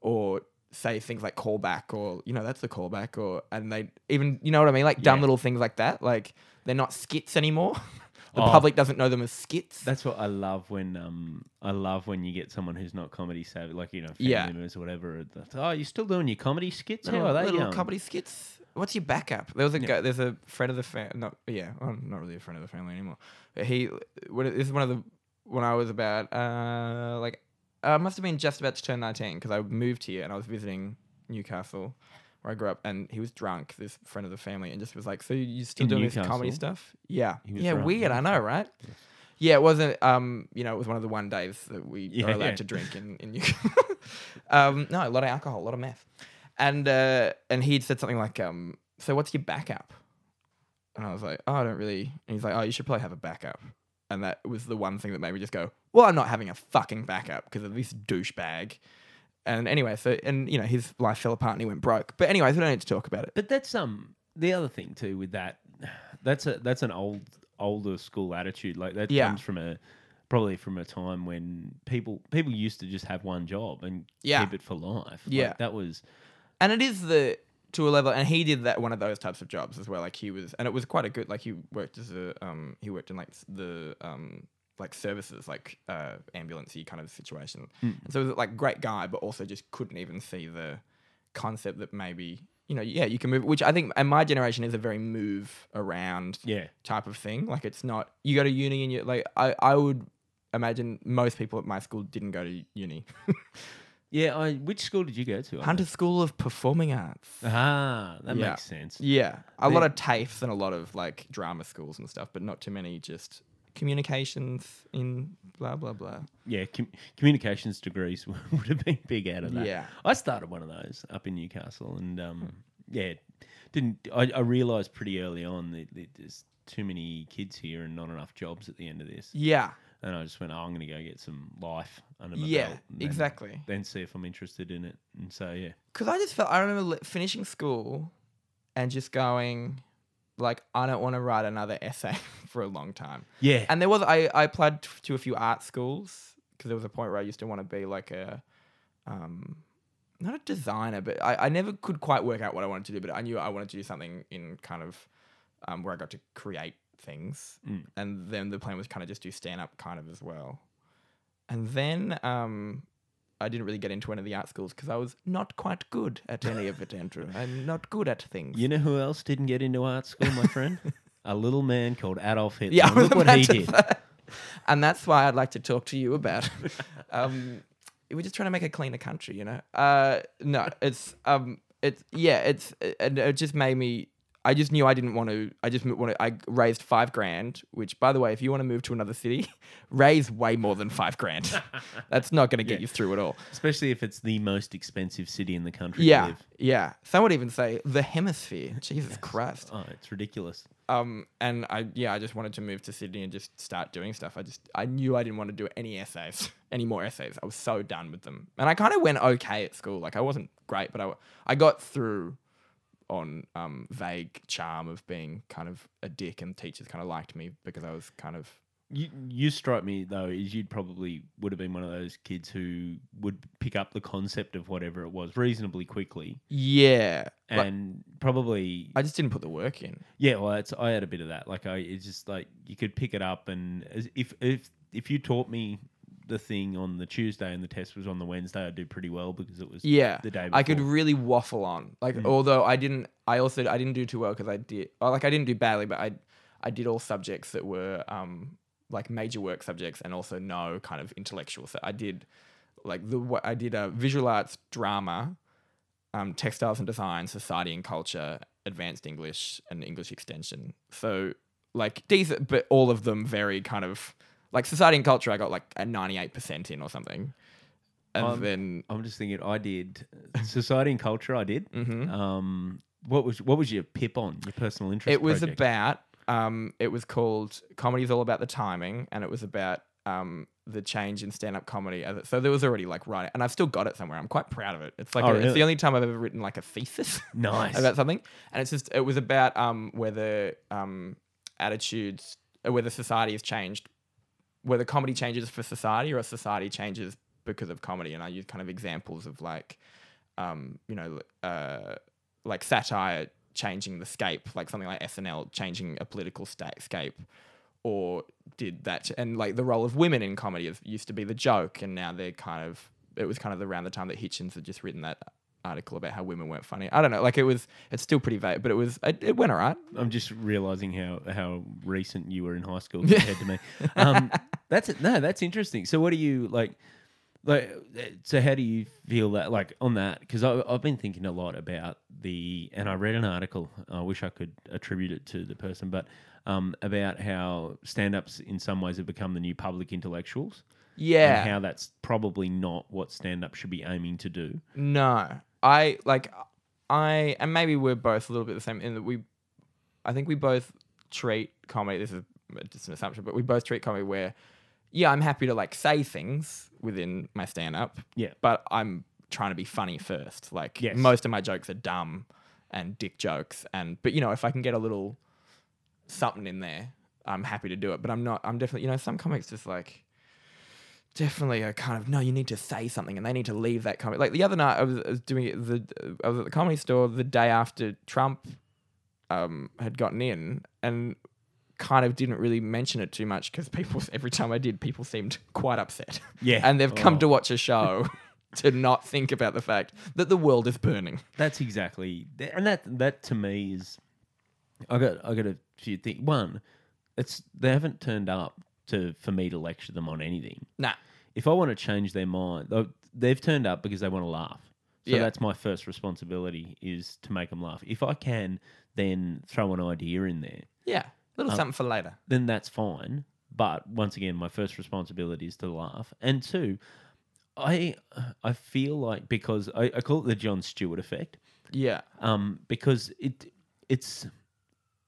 S2: or say things like callback or you know that's the callback or and they even you know what I mean like dumb
S1: Yeah.
S2: little things like that like they're not skits anymore the
S1: Oh.
S2: public doesn't know them as skits
S1: That's what I love when um I love when you get someone who's not comedy savvy, like you know family
S2: Yeah.
S1: members or whatever. that's, Oh, you're still doing your comedy skits? How are they
S2: little
S1: going?
S2: comedy skits what's your backup? There was a
S1: Yeah.
S2: guy there's a friend of the family not yeah well, not really a friend of the family anymore. But he what this is one of the when I was about uh like I must have been just about to turn 19 because I moved here and I was visiting Newcastle where I grew up and he was drunk this friend of the family and just was like so you still
S1: In
S2: doing this comedy stuff? Yeah. Yeah
S1: drunk,
S2: weird I know right? Yeah it wasn't um you know it was one of the one days that we
S1: Yeah,
S2: are allowed
S1: yeah.
S2: to drink in, in Newcastle um no a lot of alcohol a lot of meth and uh and he'd said something like um so what's your backup and I was like oh I don't really and he's like oh you should probably have a backup and that was the one thing that made me just go well I'm not having a fucking backup because of this douchebag and anyway so and you know his life fell apart and he went broke but anyways we don't need to talk about it
S1: But that's um the other thing too with that. That's a that's an old older school attitude. Like that
S2: Yeah.
S1: comes from a probably from a time when people people used to just have one job and
S2: Yeah.
S1: keep it for life. Like,
S2: Yeah.
S1: that was
S2: and it is the to a level and he did that one of those types of jobs as well like he was and it was quite a good like he worked as a um he worked in like the um like services like uh ambulance kind of situation
S1: Mm.
S2: and so it was like great guy but also just couldn't even see the concept that maybe you know yeah you can move which i think and my generation is a very move around
S1: yeah.
S2: type of thing like it's not you go to uni and you like i i would imagine most people at my school didn't go to uni
S1: Yeah, I, which school did you go to?
S2: hunter school of performing arts
S1: Ah, that
S2: Yeah.
S1: makes sense.
S2: Yeah, a lot of TAFEs and a lot of like drama schools and stuff, but not too many just communications in blah blah blah.
S1: Yeah, com- communications degrees would have been big out of that.
S2: Yeah.
S1: I started one of those up in Newcastle, and um, yeah, didn't I, I realised pretty early on that, that there's too many kids here and not enough jobs at the end of this,
S2: Yeah,
S1: and I just went, oh, I'm going to go get some life under my
S2: yeah,
S1: belt, then-
S2: exactly.
S1: Then see if I'm interested in it, and so yeah,
S2: Because I just felt I remember li- finishing school and just going like I don't want to write another essay for a long time.
S1: yeah,
S2: And there was I I applied to a few art schools because there was a point where I used to want to be like a um not a designer, but I, I never could quite work out what I wanted to do, but I knew I wanted to do something in kind of um, where I got to create things.
S1: Mm.
S2: And then the plan was kind of just do stand up kind of as well. And then um, I didn't really get into any of the art schools because I was not quite good at any of it, Andrew. I'm not good at things.
S1: You know who else didn't get into art school, my friend? A little man called Adolf Hitler.
S2: Yeah,
S1: Look what he did.
S2: and that's why I'd like to talk to you about. um, we're just trying to make a cleaner country, you know. Uh, no, it's um, it's yeah, it's and it just made me. I just knew I didn't want to. I just wanted. I raised five grand. Which, by the way, if you want to move to another city, raise way more than five grand. That's not going to get
S1: Yeah.
S2: you through at all.
S1: Especially if it's the most expensive city in the country to
S2: Yeah,
S1: live.
S2: yeah. Some would even say the hemisphere. Jesus Christ.
S1: Oh, it's ridiculous.
S2: Um, and I yeah, I just wanted to move to Sydney and just start doing stuff. I just I knew I didn't want to do any essays, any more essays. I was so done with them, and I kind of went okay at school. Like I wasn't great, but I I got through on um vague charm of being kind of a dick, and teachers kind of liked me because I was kind of
S1: You you strike me though is you'd probably would have been one of those kids who would pick up the concept of whatever it was reasonably quickly
S2: yeah. Like,
S1: and probably
S2: I just didn't put the work in.
S1: yeah well it's, I had a bit of that like I it's just like you could pick it up and as if if if you taught me the thing on the Tuesday and the test was on the Wednesday I'd do pretty well because it was
S2: Yeah,
S1: the day
S2: I could really waffle on. Like,
S1: Mm.
S2: although I didn't, I also I didn't do too well because I did. Like, I didn't do badly, but I I did all subjects that were um like major work subjects and also no kind of intellectual. So I did like the what I did a visual arts, drama, um, textiles and design, society and culture, advanced English, and English extension. So like decent, but all of them very kind of like society and culture. I got like a ninety eight percent in or something. And
S1: Um,
S2: then
S1: I'm just thinking I did society and culture I did
S2: Mhm.
S1: um what was what was your pip on your personal interest
S2: it was
S1: project?
S2: about um it was called comedy is all about the timing and it was about um the change in stand-up comedy so there was already like writing and i've still got it somewhere i'm quite proud of it it's like
S1: Oh,
S2: a- it's the only time i've ever written like a thesis
S1: nice
S2: about something and it's just it was about um whether um attitudes uh, whether society has changed whether comedy changes for society or society changes because of comedy? And i use kind of examples of like um you know uh like satire changing the scape like something like snl changing a political sta- scape. Or did that and like the role of women in comedy is, used to be the joke and now they're kind of it was kind of around the time that hitchens had just written that article about how women weren't funny i don't know like it was it's still pretty vague but it was it, it went all right
S1: I'm just realizing how how recent you were in high school compared to me. Um, that's it. No, that's interesting. So, what do you like? Like, so how do you feel that like on that? Because I've been thinking a lot about the, and I read an article. I wish I could attribute it to the person, but um, about how stand-ups in some ways have become the new public intellectuals,
S2: yeah
S1: and how that's probably not what stand-up should be aiming to do.
S2: No, I like I and maybe we're both a little bit the same in that we, I think we both treat comedy. This is just an assumption, but we both treat comedy where, yeah, I'm happy to like say things within my stand up.
S1: Yeah.
S2: but I'm trying to be funny first. Like
S1: Yes.
S2: most of my jokes are dumb and dick jokes, and but you know if I can get a little something in there, I'm happy to do it. But I'm not. I'm definitely you know some comics just like definitely a kind of no you need to say something and they need to leave that comment like the other night i was, I was doing it the i was at the comedy store the day after trump um had gotten in and kind of didn't really mention it too much because people every time i did people seemed quite upset
S1: Yeah.
S2: and they've come
S1: Oh.
S2: to watch a show to not think about the fact that the world is burning
S1: That's exactly, and that that to me is, I got I got a few things. One, it's they haven't turned up to for me to lecture them on anything.
S2: nah
S1: If I want to change their mind, they've turned up because they want to laugh. So
S2: Yeah.
S1: that's my first responsibility is to make them laugh. If I can, then throw an idea in there,
S2: yeah A little
S1: Um,
S2: something for later
S1: then that's fine. But once again, my first responsibility is to laugh. And two, I I feel like because I, I call it the Jon Stewart effect.
S2: yeah
S1: um, because it it's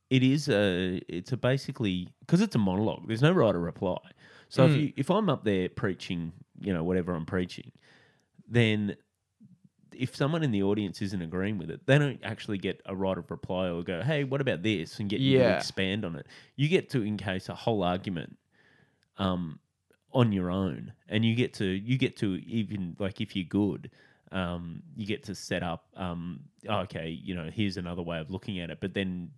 S1: it is a it's a basically because it's a monologue. There's no right or reply. So if
S2: Mm.
S1: you if I'm up there preaching, you know, whatever I'm preaching, then if someone in the audience isn't agreeing with it, they don't actually get a right of reply or go, "Hey, what about this?" and get you to expand on it. You get to encase a whole argument um, on your own, and you get to you get to even like if you're good, um, you get to set up. Um, oh, okay, you know, here's another way of looking at it, but then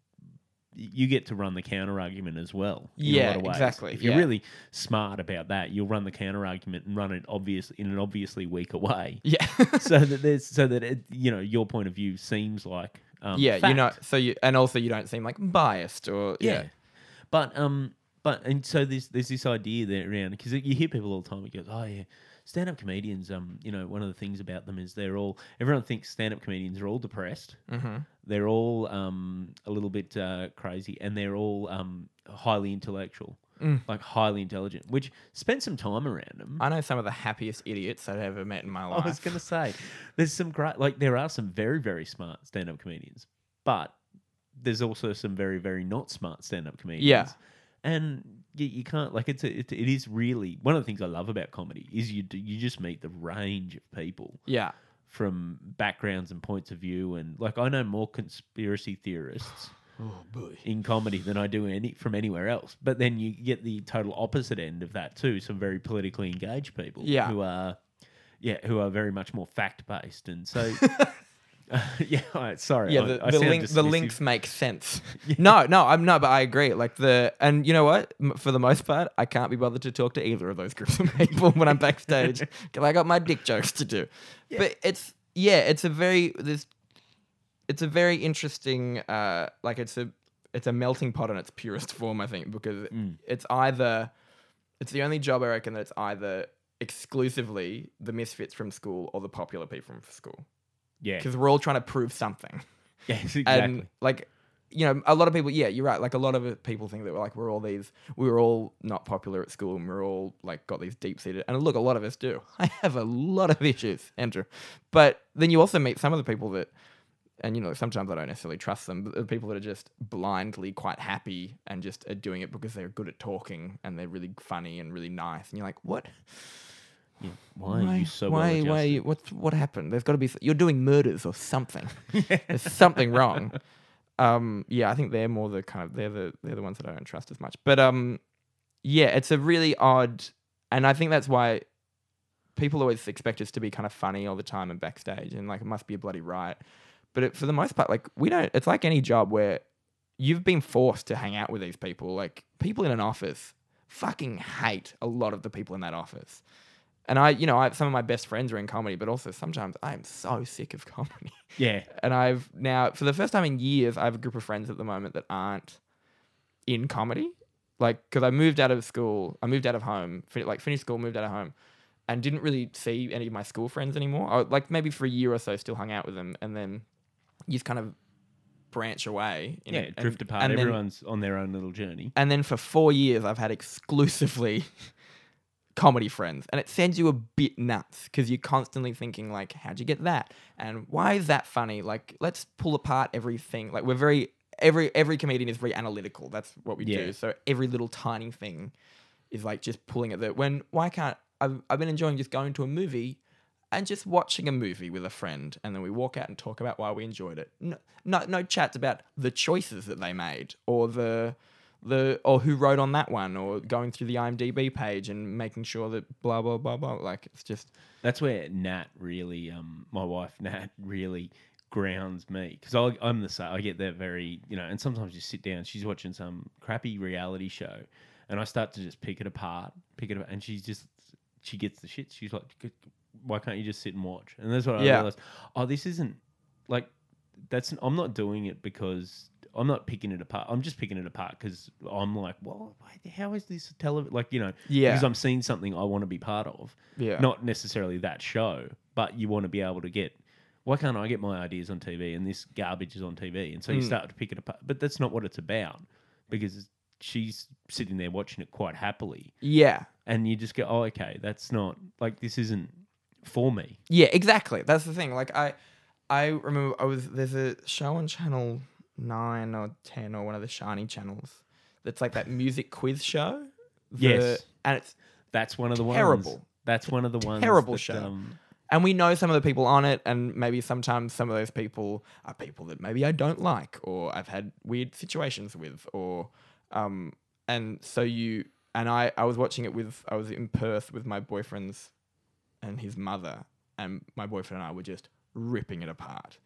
S1: you get to run the counter argument as well.
S2: Yeah,
S1: lot of ways.
S2: exactly,
S1: If you're
S2: yeah.
S1: really smart about that, you'll run the counter argument and run it obvious in an obviously weaker way,
S2: yeah
S1: so that there's so that it, you know your point of view seems like um,
S2: yeah you know so you and also you don't seem like biased or
S1: yeah.
S2: yeah
S1: But um, but and so there's there's this idea there around because you hear people all the time. It goes, oh yeah, stand-up comedians. Um, you know, one of the things about them is they're all. Everyone thinks stand-up comedians are all depressed.
S2: Mm-hmm.
S1: They're all um a little bit uh, crazy, and they're all um highly intellectual,
S2: Mm.
S1: like highly intelligent. Which spend some time around them.
S2: I know some of the happiest idiots I've ever met in my life.
S1: I was gonna say, there's some great, like there are some very very smart stand-up comedians, but there's also some very very not smart stand-up comedians.
S2: Yeah.
S1: and you, you can't like it's a, it, it is really one of the things I love about comedy is you you just meet the range of people
S2: yeah.
S1: from backgrounds and points of view, and like I know more conspiracy theorists.
S2: Oh boy.
S1: in comedy than I do any from anywhere else. But then you get the total opposite end of that too. Some very politically engaged people,
S2: Yeah.
S1: who are, yeah, who are very much more fact based, and so, yeah. all right, sorry,
S2: Yeah, the,
S1: I
S2: the,
S1: sound
S2: link, the links make sense. No, no, I'm not, but I agree. Like the, and you know what? For the most part, I can't be bothered to talk to either of those groups of people when I'm backstage because I got my dick jokes to do. But it's yeah, it's a very there's, it's a very interesting. Uh, like it's a it's a melting pot in its purest form. I think because
S1: Mm.
S2: it's either it's the only job I reckon that it's either exclusively the misfits from school or the popular people from school
S1: Yeah,
S2: because we're all trying to prove something.
S1: yes, exactly.
S2: And like, you know, a lot of people, yeah, you're right. Like a lot of people think that we're like, we're all these, we were all not popular at school and we're all like got these deep seated. And look, a lot of us do. I have a lot of issues, Andrew. But then you also meet some of the people that, and you know, sometimes I don't necessarily trust them, but the people that are just blindly quite happy and just are doing it because they're good at talking and they're really funny and really nice. And you're like, what?
S1: Yeah. Why, are you so
S2: why,
S1: well
S2: why,
S1: adjusted?
S2: what, what happened? There's got to be, you're doing murders or something. There's something wrong. Um, yeah, I think they're more the kind of they're the they're the ones that I don't trust as much. But um, yeah, it's a really odd, and I think that's why people always expect us to be kind of funny all the time and backstage, and like it must be a bloody riot. But it, for the most part, like we don't. It's like any job where you've been forced to hang out with these people. Like people in an office fucking hate a lot of the people in that office. And I, you know, I, some of my best friends are in comedy, but also sometimes I am so sick of comedy
S1: Yeah,
S2: and I've now for the first time in years I have a group of friends at the moment that aren't in comedy like because I moved out of school I moved out of home fin- like finished school moved out of home and didn't really see any of my school friends anymore I, like maybe for a year or so still hung out with them and then you just kind of branch away
S1: yeah,
S2: and-
S1: drift apart.
S2: and then-
S1: Everyone's on their own little journey.
S2: and then for four years I've had exclusively comedy friends and it sends you a bit nuts because you're constantly thinking like how'd you get that? And why is that funny? Like let's pull apart everything. Like we're very every every comedian is very analytical. That's what we
S1: Yeah.
S2: do so every little tiny thing is like just pulling at the when why can't I've, I've been enjoying just going to a movie and just watching a movie with a friend and then we walk out and talk about why we enjoyed it. No no, no chats about the choices that they made or the the or who wrote on that one or going through the IMDb page and making sure that blah blah blah blah like it's just
S1: That's where Nat really, um, my wife Nat really grounds me because I'm the same. I get that very, you know, and sometimes you sit down. She's watching some crappy reality show, and I start to just pick it apart, pick it apart, and she's just she gets the shit. She's like, "Why can't you just sit and watch?" And that's what I
S2: Yeah.
S1: realized. Oh, this isn't like that's. I'm not doing it because. I'm not picking it apart. I'm just picking it apart because I'm like, well, how is this television? Like, you know,
S2: Yeah.
S1: because I'm seeing something I want to be part of
S2: yeah
S1: not necessarily that show, but you want to be able to get. Why can't I get my ideas on TV and this garbage is on TV? And so you
S2: Mm.
S1: start to pick it apart. But that's not what it's about because she's sitting there watching it quite happily.
S2: yeah
S1: And you just go, oh, okay, that's not like this isn't for me.
S2: Yeah, exactly. That's the thing. Like I, I remember I was there's a show on channel nine or ten or one of the shiny channels that's like that music quiz show. The-
S1: Yes.
S2: and it's
S1: That's one of the ones.
S2: Terrible.
S1: That's one of the ones.
S2: Terrible
S1: that,
S2: show.
S1: Um,
S2: and we know some of the people on it, and maybe sometimes some of those people are people that maybe I don't like or I've had weird situations with, or um, and so you and I I was watching it with I was in Perth with my boyfriend's and his mother, and my boyfriend and I were just ripping it apart,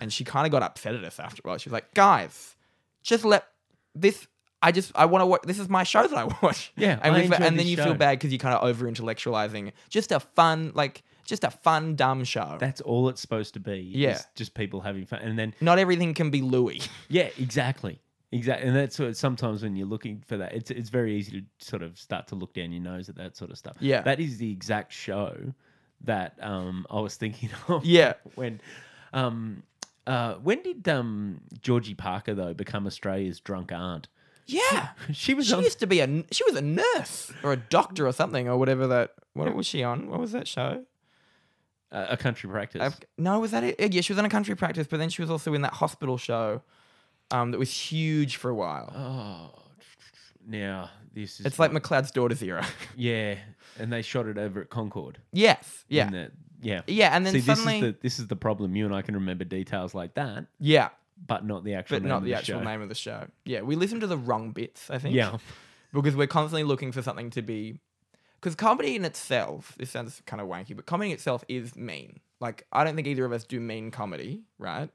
S2: and she kind of got upset at us after a while. She was like, "Guys, just let this." I just I want to watch. This is my show that I watch.
S1: Yeah,
S2: and,
S1: I
S2: and then you
S1: show.
S2: feel bad because you're kind of over intellectualizing. Just a fun, like, just a fun, dumb show.
S1: that's all it's supposed to be.
S2: Yeah.
S1: just people having fun. And then,
S2: Not everything can be Louis.
S1: yeah, exactly. Exactly, and that's what sometimes when you're looking for that, it's it's very easy to sort of start to look down your nose at that sort of stuff.
S2: Yeah.
S1: that is the exact show that um, I was thinking of.
S2: Yeah.
S1: when, um, uh, when did um, Georgie Parker though become Australia's drunk aunt?
S2: Yeah.
S1: She was
S2: She
S1: on.
S2: used to be a she was a nurse or a doctor or something or whatever that what was she on? What was that show?
S1: a a country practice.
S2: No, was that it? Yeah, she was on a country practice, but then she was also in that hospital show um, that was huge for a while.
S1: oh, now this is
S2: It's like McLeod's daughter's era.
S1: yeah, and they shot it over at Concord.
S2: yes. Yeah.
S1: in the- yeah.
S2: Yeah, and then
S1: See,
S2: suddenly
S1: this is the this is the problem. You and I can remember details like that,
S2: Yeah,
S1: but not the actual
S2: but
S1: name
S2: not
S1: of
S2: the
S1: the
S2: actual
S1: show.
S2: name of the show. Yeah, we listen to the wrong bits, I think.
S1: Yeah,
S2: because we're constantly looking for something to be because comedy in itself this sounds kind of wanky but comedy itself is mean like i don't think either of us do mean comedy right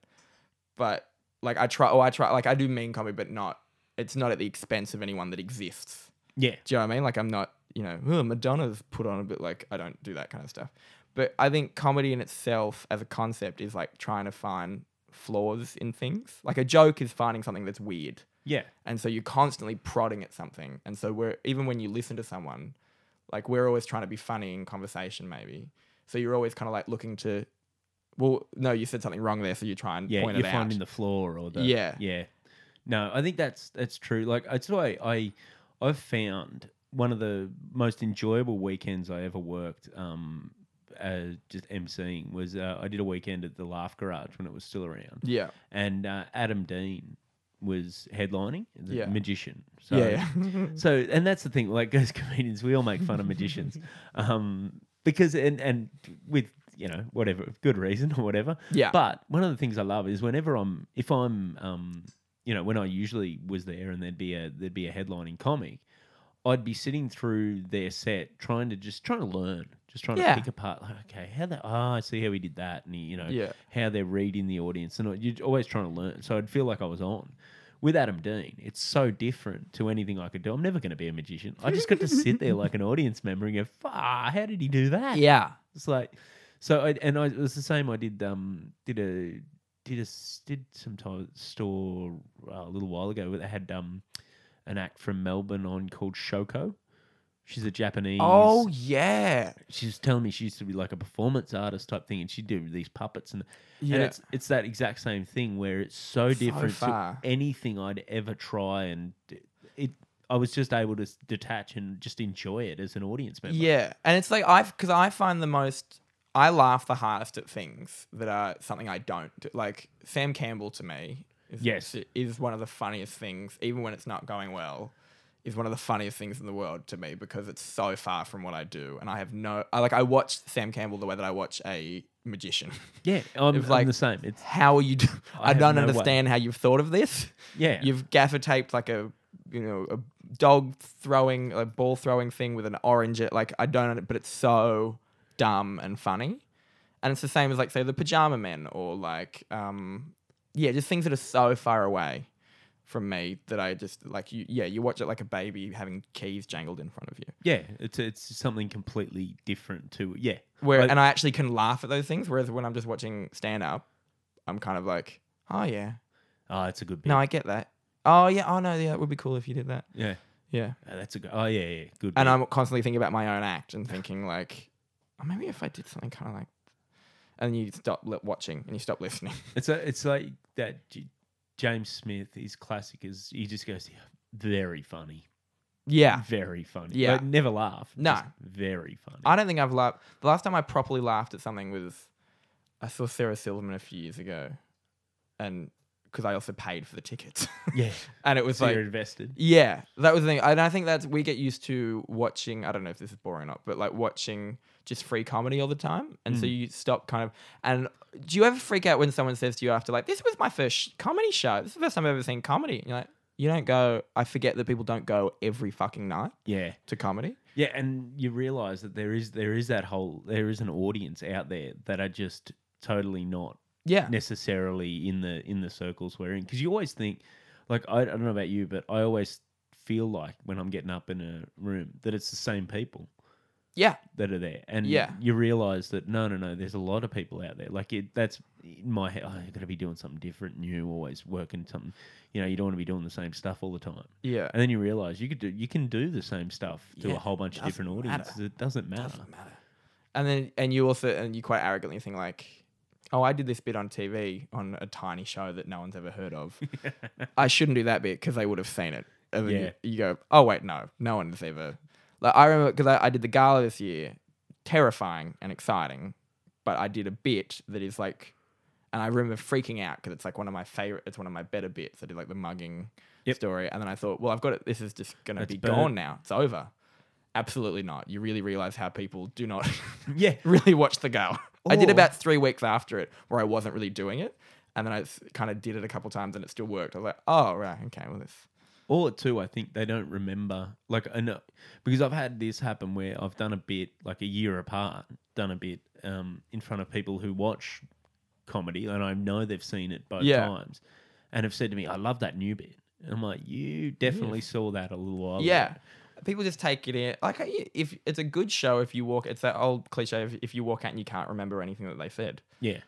S2: but like i try oh i try like i do mean comedy but not it's not at the expense of anyone that exists
S1: yeah,
S2: do you know what i mean like i'm not you know oh, madonna's put on a bit like i don't do that kind of stuff but i think comedy in itself as a concept is like trying to find flaws in things like a joke is finding something that's weird
S1: yeah,
S2: and so you're constantly prodding at something and so we're even when you listen to someone like we're always trying to be funny in conversation maybe so you're always kind of like looking to well no you said something wrong there so you try and
S1: yeah.
S2: point
S1: You're
S2: it
S1: finding
S2: out
S1: the flaw or the
S2: Yeah.
S1: yeah. No, I think that's that's true. Like it's why I I've found one of the most enjoyable weekends I ever worked. Um, uh, just emceeing was uh, I did a weekend at the Laugh Garage when it was still around,
S2: yeah
S1: and uh, Adam Dean was headlining, the
S2: Yeah.
S1: magician. So,
S2: yeah
S1: So, and that's the thing, like as comedians, we all make fun of magicians, um, because and and with you know whatever good reason or whatever.
S2: Yeah.
S1: But one of the things I love is whenever I'm, if I'm, um, you know, when I usually was there and there'd be a there'd be a headlining comic, I'd be sitting through their set trying to just trying to learn, just trying
S2: Yeah.
S1: to pick apart. Like, okay, how that? Oh, I see how he did that, and he, you know,
S2: Yeah.
S1: how they're reading the audience, and you're always trying to learn. So I'd feel like I was on. With Adam Dean, it's so different to anything I could do. I'm never going to be a magician. I just got to sit there like an audience member and go, "Ah, how did he do that?"
S2: yeah
S1: It's like, so I and I it was the same. I did um did a did a did some time store uh, a little while ago where they had um an act from Melbourne on called Shoko. She's a Japanese.
S2: oh yeah
S1: she was telling me she used to be like a performance artist type thing, and she'd do these puppets and
S2: yeah
S1: and it's it's that exact same thing where it's so,
S2: So
S1: different
S2: far.
S1: to anything I'd ever try, and it. I was just able to detach and just enjoy it as an audience member.
S2: Yeah, and it's like I've because I find the most I laugh the hardest at things that are something I don't do. Like Sam Campbell to me, is,
S1: Yes.
S2: is one of the funniest things, even when it's not going well. Is one of the funniest things in the world to me because it's so far from what I do, and I have no. I like I watch Sam Campbell the way that I watch a magician.
S1: yeah, I'm, I'm
S2: like-
S1: the same. It's
S2: How are you? Do-
S1: I
S2: I, don't
S1: no way.
S2: understand how you've thought of this.
S1: yeah,
S2: You've gaffer taped like a you know a dog throwing a ball throwing thing with an orange. Like I don't, know, but it's so dumb and funny, and it's the same as like say the Pajama Men or like um yeah, just things that are so far away from me that I just like you. Yeah, you watch it like a baby having keys jangled in front of you.
S1: yeah. It's it's something completely different to yeah.
S2: Where and I actually can laugh at those things. Whereas when I'm just watching stand up, I'm kind of like, oh yeah,
S1: Oh, it's a good bit.
S2: no, I get that. Oh yeah, oh no, yeah, it would be cool if you did that.
S1: yeah,
S2: Yeah.
S1: Uh, that's a good. Oh yeah, yeah, good.
S2: and
S1: bit.
S2: I'm constantly thinking about my own act and thinking like, oh, maybe if I did something kind of like, and you stop li- watching and you stop listening.
S1: It's a, it's like that. James Smith, his classic is he just goes, yeah, very funny,
S2: yeah,
S1: very funny.
S2: Yeah.
S1: Like, never laugh.
S2: No.
S1: very funny.
S2: I don't think I've laughed. The last time I properly laughed at something was, I saw Sarah Silverman a few years ago, and because I also paid for the tickets,
S1: yeah,
S2: and it was
S1: so
S2: like.
S1: you're invested.
S2: Yeah, that was the thing. And I think that's we get used to watching. I don't know if this is boring or not, but like watching just free comedy all the time, and so
S1: Mm.
S2: you stop kind of. And do you ever freak out when someone says to you after like, "This was my first sh- comedy show. This is the first time I've ever seen comedy." And you're like, you don't go. I forget that people don't go every fucking night
S1: Yeah,
S2: to comedy.
S1: yeah, and you realize that there is there is that whole there is an audience out there that are just totally not
S2: Yeah,
S1: necessarily in the in the circles we're in because you always think like I, I don't know about you but i always feel like when i'm getting up in a room that it's the same people
S2: Yeah.
S1: that are there, and
S2: Yeah.
S1: you realize that no, no, no, there's a lot of people out there. Like it, that's in my head. Oh, I got to be doing something different, new, always working something. You know, you don't want to be doing the same stuff all the time.
S2: Yeah.
S1: And then you realize you could do, you can do the same stuff to
S2: Yeah,
S1: a whole bunch of different
S2: matter.
S1: audiences. It doesn't matter.
S2: Doesn't matter. And then and you also and you quite arrogantly think like, oh, I did this bit on TV on a tiny show that no one's ever heard of. I shouldn't do that bit because they would have seen it. And then
S1: Yeah.
S2: you, you go, oh wait, no, no one's ever. Like I remember because I, I did the gala this year, terrifying and exciting, but I did a bit that is like, and I remember freaking out because it's like one of my favorite. It's one of my better bits. I did like the mugging
S1: Yep.
S2: story, and then I thought, well, I've got it. This is just gonna be
S1: burnt.
S2: gone now. It's over. Absolutely not. You really realize how people do not
S1: Yeah.
S2: really watch the gala. I did about three weeks after it where I wasn't really doing it. And then I kind of did it a couple times and it still worked. I was like, oh, right. Okay. Well, this.
S1: Or two, I think they don't remember. Like I know because I've had this happen where I've done a bit like a year apart, done a bit um, in front of people who watch comedy, and I know they've seen it both
S2: Yeah.
S1: times, and have said to me, "I love that new bit." And I'm like, "You definitely saw that a little while."
S2: Yeah.
S1: ago."
S2: People just take it in. Like, if it's a good show, if you walk, it's that old cliche of if you walk out and you can't remember anything that they said.
S1: yeah,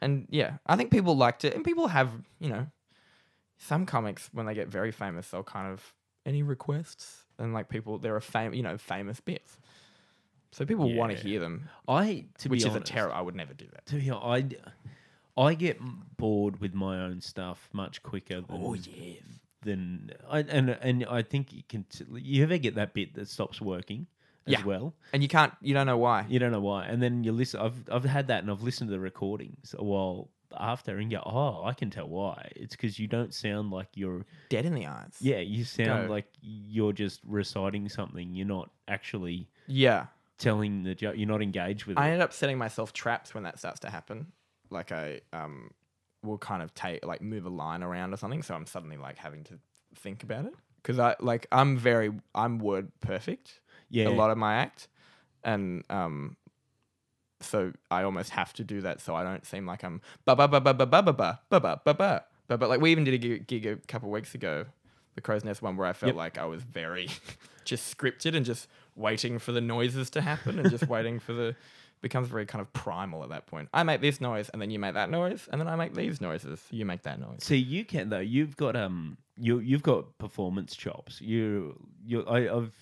S2: And yeah, I think people liked it. And people have, you know, some comics, when they get very famous, they'll kind of, any requests? And like people, there are fam- you know, famous bits. So people want to
S1: Yeah.
S2: hear them,
S1: I to
S2: which
S1: be
S2: is
S1: honest,
S2: a terror. I would never do that.
S1: To be honest, I I get bored with my own stuff much quicker than
S2: Oh, yeah.
S1: than I, and and I think you can. T- you ever get that bit that stops working as
S2: Yeah.
S1: well?
S2: And you can't, you don't know why.
S1: You don't know why, and then you listen. I've I've had that, and I've listened to the recordings a while after, and go, oh, I can tell why. It's because you don't sound like you're.
S2: Dead in the eyes.
S1: Yeah, you sound
S2: Go.
S1: like you're just reciting something. You're not actually
S2: Yeah.
S1: telling the joke. You're not engaged with it.
S2: I
S1: it.
S2: ended up setting myself traps when that starts to happen. Like I um will kind of take like move a line around or something, so I'm suddenly like having to think about it because I like I'm very I'm word perfect.
S1: Yeah,
S2: A lot of my act, and um. So I almost have to do that so I don't seem like I'm ba ba ba ba ba ba ba ba ba ba ba ba. But but like we even did a gig, gig a couple weeks ago, the Crow's Nest one, where I felt
S1: Yep.
S2: like I was very just scripted and just waiting for the noises to happen and just waiting for the becomes very kind of primal at that point. I make this noise and then you make that noise and then I make these noises. You make that noise.
S1: See, you can though. You've got um, you you've got performance chops. You you I, I've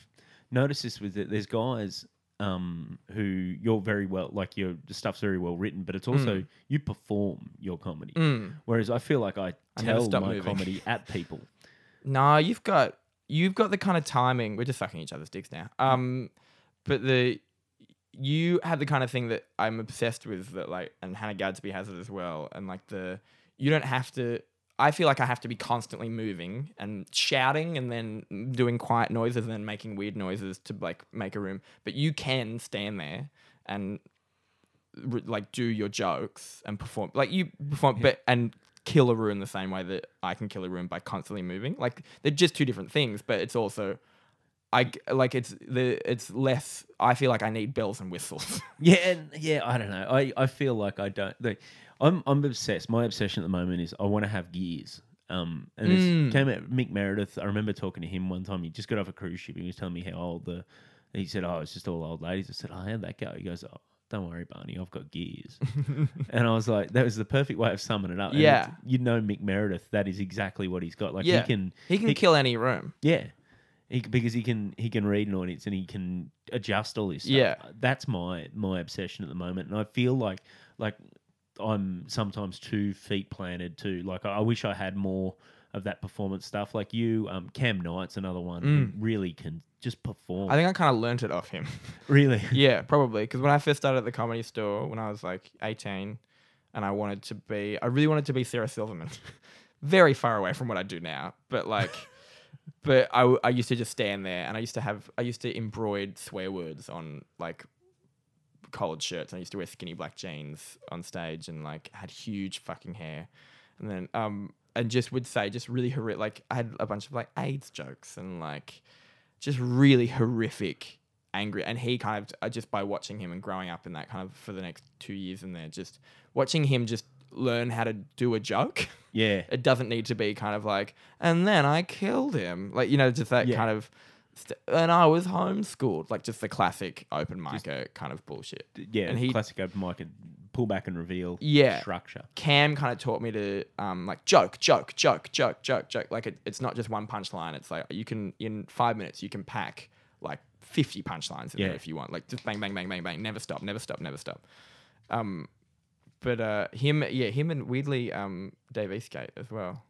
S1: noticed this with it. There's guys um who you're very well like your stuff's very well written, but it's also you perform your comedy.
S2: Mm.
S1: Whereas I feel like I tell my
S2: moving.
S1: comedy at people.
S2: No, you've got you've got the kind of timing. We're just sucking each other's dicks now. Um, but the you have the kind of thing that I'm obsessed with. That like, and Hannah Gadsby has it as well. And like the you don't have to. I feel like I have to be constantly moving and shouting, and then doing quiet noises, and then making weird noises to like make a room. But you can stand there and r- like do your jokes and perform like you perform but and kill a room the same way that I can kill a room by constantly moving like they're just two different things but it's also I like it's the it's less I feel like I need bells and whistles
S1: Yeah, and yeah, I don't know. I, I feel like I don't. Like, I'm I'm obsessed. My obsession at the moment is I want to have gears. Um, and this
S2: Mm.
S1: came out Mick Meredith. I remember talking to him one time. He just got off a cruise ship. He was telling me how old the. He said, "Oh, it's just all old ladies." I said, "Oh, how'd that go?" He goes, "Oh, don't worry, Barney. I've got gears." and I was like, "That was the perfect way of summing it up." And
S2: Yeah.
S1: it's- you know, Mick Meredith. That is exactly what he's got. Like
S2: Yeah.
S1: he can,
S2: he can kill any room
S1: yeah, he, c- because he can he can read an audience and he can adjust all this stuff.
S2: Yeah.
S1: that's my my obsession at the moment, and I feel like like I'm sometimes too feet planted too. Like I, I wish I had more of that performance stuff. Like you, um, Cam Knight's another one who really can just perform.
S2: Mm. I think I kind of learnt it off him
S1: really,
S2: yeah probably because when I first started at the comedy store when I was like 18 and I wanted to be I really wanted to be Sarah Silverman very far away from what I do now but like but I, w- I used to just stand there and I used to have I used to embroid swear words on like collared shirts. And I used to wear skinny black jeans on stage and like had huge fucking hair. And then um and just would say just really horrific like I had a bunch of like AIDS jokes and like just really horrific angry. And he kind of uh, just by watching him and growing up in that kind of for the next two years in there just watching him just learn how to do a joke.
S1: Yeah,
S2: it doesn't need to be kind of like and then i killed him. Like you know just that
S1: Yeah.
S2: kind of st- and I was homeschooled, like just the classic open micer kind of bullshit.
S1: Yeah,
S2: And he-
S1: classic open mic and pull back and reveal
S2: Yeah.
S1: structure.
S2: Cam kind of taught me to um, like joke, joke, joke, joke, joke, joke. Like it, it's not just one punchline. It's like you can in five minutes you can pack like fifty punchlines in
S1: Yeah.
S2: there if you want. Like just bang, bang, bang, bang, bang. Never stop, never stop, never stop. Um, but uh, him, yeah, him and weirdly um, Dave Eastgate as well.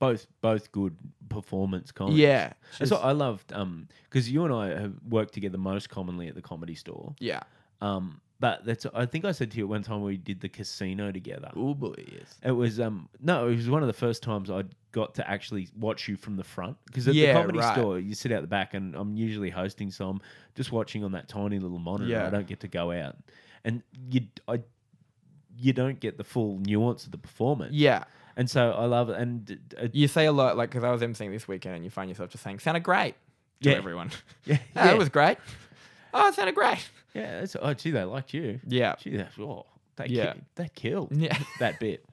S1: Both both good performance comedy.
S2: Yeah,
S1: That's what I loved. Um, because you and I have worked together most commonly at the comedy store.
S2: yeah.
S1: Um, but that's I think I said to you one time we did the casino together.
S2: Oh boy, yes.
S1: It was um no, it was one of the first times I got to actually watch you from the front because at
S2: Yeah,
S1: the comedy
S2: right.
S1: store you sit out the back and I'm usually hosting, so I'm just watching on that tiny little monitor.
S2: Yeah.
S1: I don't get to go out, and you I you don't get the full nuance of the performance.
S2: Yeah.
S1: And so I love it. And uh,
S2: You say a lot, like, because I was emceeing this weekend and you find yourself just saying, sounded great to
S1: Yeah.
S2: everyone.
S1: yeah,
S2: Oh,
S1: yeah,
S2: It was great. Oh, it sounded great.
S1: yeah. Oh, gee, they liked you.
S2: Yeah.
S1: Gee, that's oh, they
S2: Yeah.
S1: ki- they killed
S2: Yeah.
S1: that bit,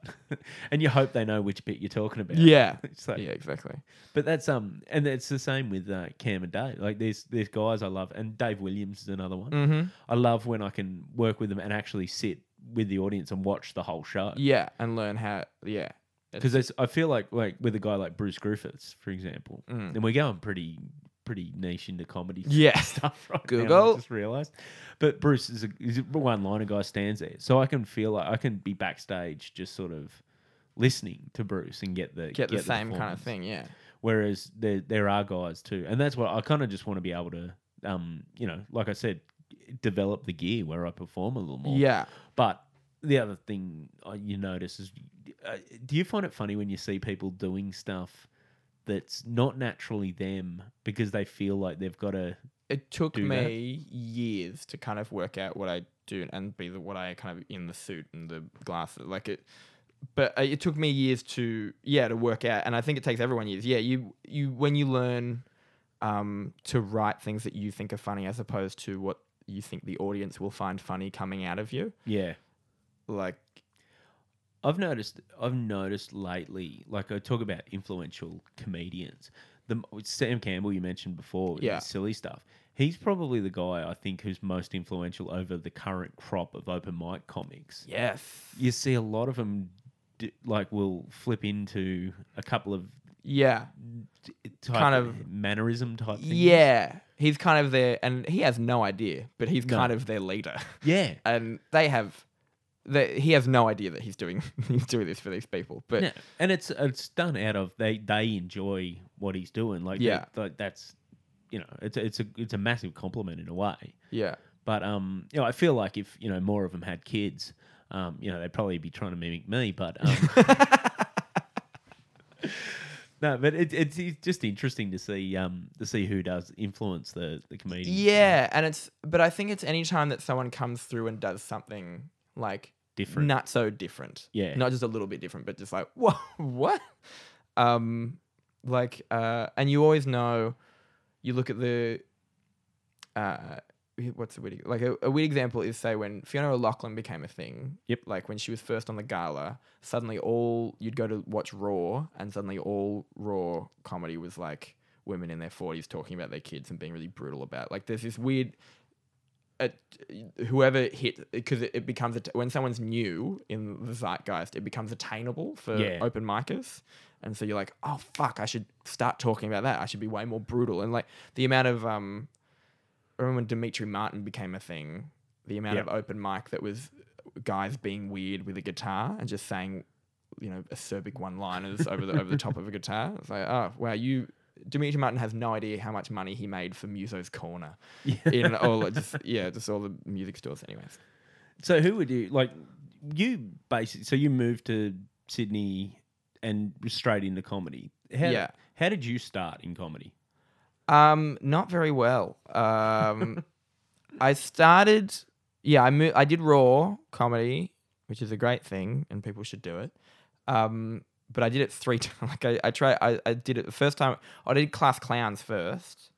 S1: and you hope they know which bit you're talking about.
S2: Yeah.
S1: so,
S2: Yeah, exactly.
S1: But that's um, and it's the same with uh, Cam and Dave. Like there's there's guys I love, and Dave Williams is another one.
S2: Mm-hmm.
S1: I love when I can work with them and actually sit with the audience and watch the whole show.
S2: Yeah, and learn how. Yeah,
S1: Because I feel like like with a guy like Bruce Griffiths, for example,
S2: Mm.
S1: and we're going pretty pretty niche into comedy
S2: Yeah.
S1: stuff right now.
S2: Google.
S1: I just realized, but Bruce is a, is a one liner guy stands there, so I can feel like I can be backstage just sort of listening to Bruce and get the
S2: get the same kind
S1: performance.
S2: of thing. Yeah,
S1: Whereas there there are guys too, and that's what I kind of just want to be able to, um, you know, like I said, develop the gear where I perform a little more.
S2: yeah.
S1: But the other thing you notice is, uh, do you find it funny when you see people doing stuff that's not naturally them because they feel like they've got to?
S2: It took
S1: Do that.
S2: me years to kind of work out what I do and be the, what I kind of in the suit and the glasses. Like it, but uh, it took me years to yeah to work out, and I think it takes everyone years. Yeah, you you when you learn um, to write things that you think are funny as opposed to what you think the audience will find funny coming out of you.
S1: Yeah,
S2: Like
S1: I've noticed. I've noticed lately. Like I talk about influential comedians. The Sam Campbell you mentioned before,
S2: Yeah.
S1: silly stuff. He's probably the guy I think who's most influential over the current crop of open mic comics.
S2: yes,
S1: You see a lot of them, d- like, will flip into a couple of
S2: yeah. Kind of-
S1: mannerism type things.
S2: Yeah, he's kind of there, and he has no idea, but he's
S1: No.
S2: kind of their leader,
S1: yeah.
S2: and they have. They, he has no idea that he's doing he's doing this for these people, but
S1: Yeah, and it's it's done out of they they enjoy what he's doing. Like
S2: Yeah.
S1: they- like that's you know it's a, it's a it's a massive compliment in a way.
S2: yeah,
S1: But um, you know, I feel like if you know more of them had kids, um, you know, they'd probably be trying to mimic me. But um, no, but it, it's it's just interesting to see um to see who does influence the the comedian.
S2: yeah, and it's but I think it's any time that someone comes through and does something like
S1: different.
S2: not so different,
S1: Yeah.
S2: not just a little bit different, but just like what what, um, like uh, and you always know, you look at the, uh, what's the weird like a, a weird example is say when Fiona O'Loughlin became a thing.
S1: Yep.
S2: Like when she was first on the gala, suddenly all you'd go to watch Raw, and suddenly all Raw comedy was like women in their forties talking about their kids and being really brutal about. Like there's this weird. It, whoever hit because it, it becomes a when someone's new in the zeitgeist, it becomes attainable for
S1: Yeah.
S2: open micers, and so you're like, oh fuck, I should start talking about that. I should be way more brutal. And like the amount of um, I remember when Demetri Martin became a thing, the amount
S1: Yep.
S2: of open mic that was guys being weird with a guitar and just saying, you know, acerbic one-liners over the over the top of a guitar. It's like, oh wow, you. Demetri Martin has no idea how much money he made for Muso's Corner
S1: Yeah.
S2: in all just yeah, just all the music stores. Anyways,
S1: So who would you like? You basically so you moved to Sydney and straight into comedy. How,
S2: Yeah.
S1: How did you start in comedy?
S2: um, not very well. Um, I started, yeah, I mo- I did raw comedy, which is a great thing, and people should do it. Um, but I did it three times. Like I, I tried, I, I did it the first time. I did class clowns first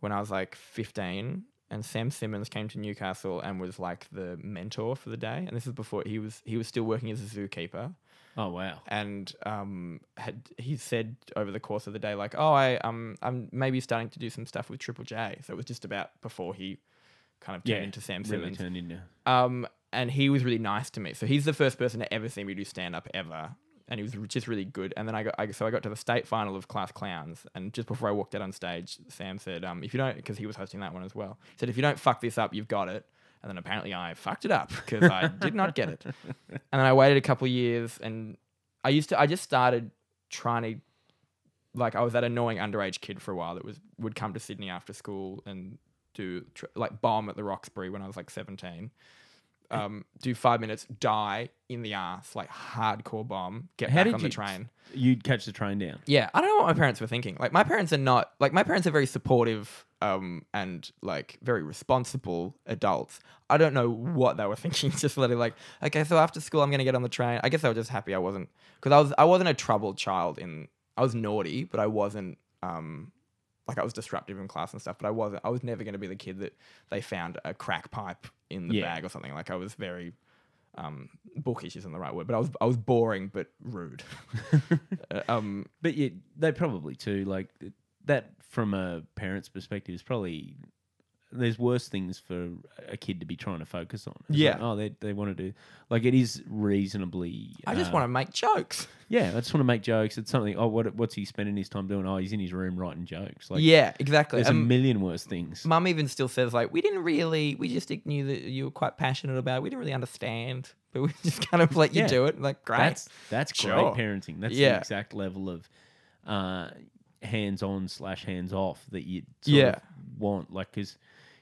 S2: when I was like fifteen, and Sam Simmons came to Newcastle and was like the mentor for the day. And this is before he was he was still working as a zookeeper.
S1: Oh wow.
S2: and um, had he said over the course of the day like, "Oh, I um, I'm maybe starting to do some stuff with Triple J." So it was just about before he kind of turned
S1: Yeah,
S2: into Sam
S1: Really
S2: Simmons.
S1: turned into.
S2: Um, and he was really nice to me. So he's the first person to ever see me do stand up ever. And he was just really good. And then I got, I, so I got to the state final of Class Clowns. And just before I walked out on stage, Sam said, um, if you don't, because he was hosting that one as well, he said, if you don't fuck this up, you've got it. And then apparently I fucked it up because I did not get it. And then I waited a couple of years and I used to, I just started trying to, like, I was that annoying underage kid for a while that was, would come to Sydney after school and do, tr- like, bomb at the Roxbury when I was like 17 um, do five minutes, die in the ass, like hardcore bomb, get
S1: How
S2: back
S1: did
S2: on the
S1: you-
S2: train.
S1: You'd catch the train down.
S2: Yeah, I don't know what my parents were thinking. Like my parents are not like my parents are very supportive um and like very responsible adults. I don't know what they were thinking. Just letting like, okay, so after school I'm gonna get on the train. I guess they were just happy I wasn't because I was I wasn't a troubled child in I was naughty, but I wasn't um like I was disruptive in class and stuff, but I wasn't I was never gonna be the kid that they found a crack pipe in the
S1: Yeah.
S2: bag or something. Like I was very um bookish isn't the right word, but I was I was boring but rude. Uh, um
S1: But yeah, they probably too like that from a parent's perspective is probably there's worse things for a kid to be trying to focus on. It's
S2: Yeah.
S1: like, oh, they they want to do like it is reasonably.
S2: I just
S1: uh,
S2: want to make jokes.
S1: Yeah, I just want to make jokes. It's something. Oh, what what's he spending his time doing? Oh, he's in his room writing jokes. Like
S2: yeah, exactly.
S1: there's a
S2: Um,
S1: million worse things.
S2: Mum even still says like, we didn't really, we just knew that you were quite passionate about. it. We didn't really understand, but we just kind of let you
S1: Yeah.
S2: do it. Like, great.
S1: That's that's
S2: Sure.
S1: great parenting. That's the
S2: Yeah.
S1: exact level of uh, hands on slash hands off that you sort
S2: Yeah.
S1: of want. Like, because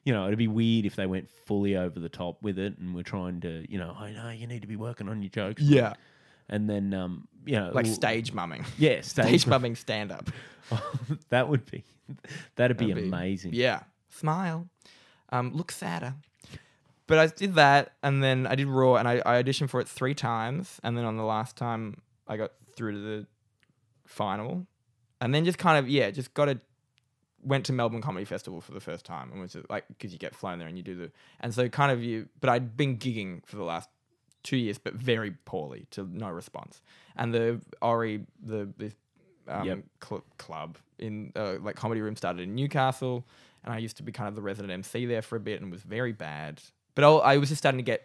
S1: you know it'd be weird if they went fully over the top with it and we're trying to, you know, I know you need to be working on your jokes.
S2: yeah,
S1: and then um, you know,
S2: like stage mumming,
S1: yeah,
S2: stage
S1: stage.
S2: mumming stand up.
S1: that would be that'd be
S2: That'd be-
S1: amazing.
S2: Yeah, smile, um, look sadder. But I did that, and then I did Raw, and I, I auditioned for it three times, and then on the last time I got through to the final, and then just kind of yeah, just got a went to Melbourne Comedy Festival for the first time, and was like because you get flown there and you do the and so kind of you. But I'd been gigging for the last two years, but very poorly to no response. And the Ori the the um,
S1: Yep.
S2: cl- club in uh, like comedy room started in Newcastle, and I used to be kind of the resident MC there for a bit, and was very bad. But I, I was just starting to get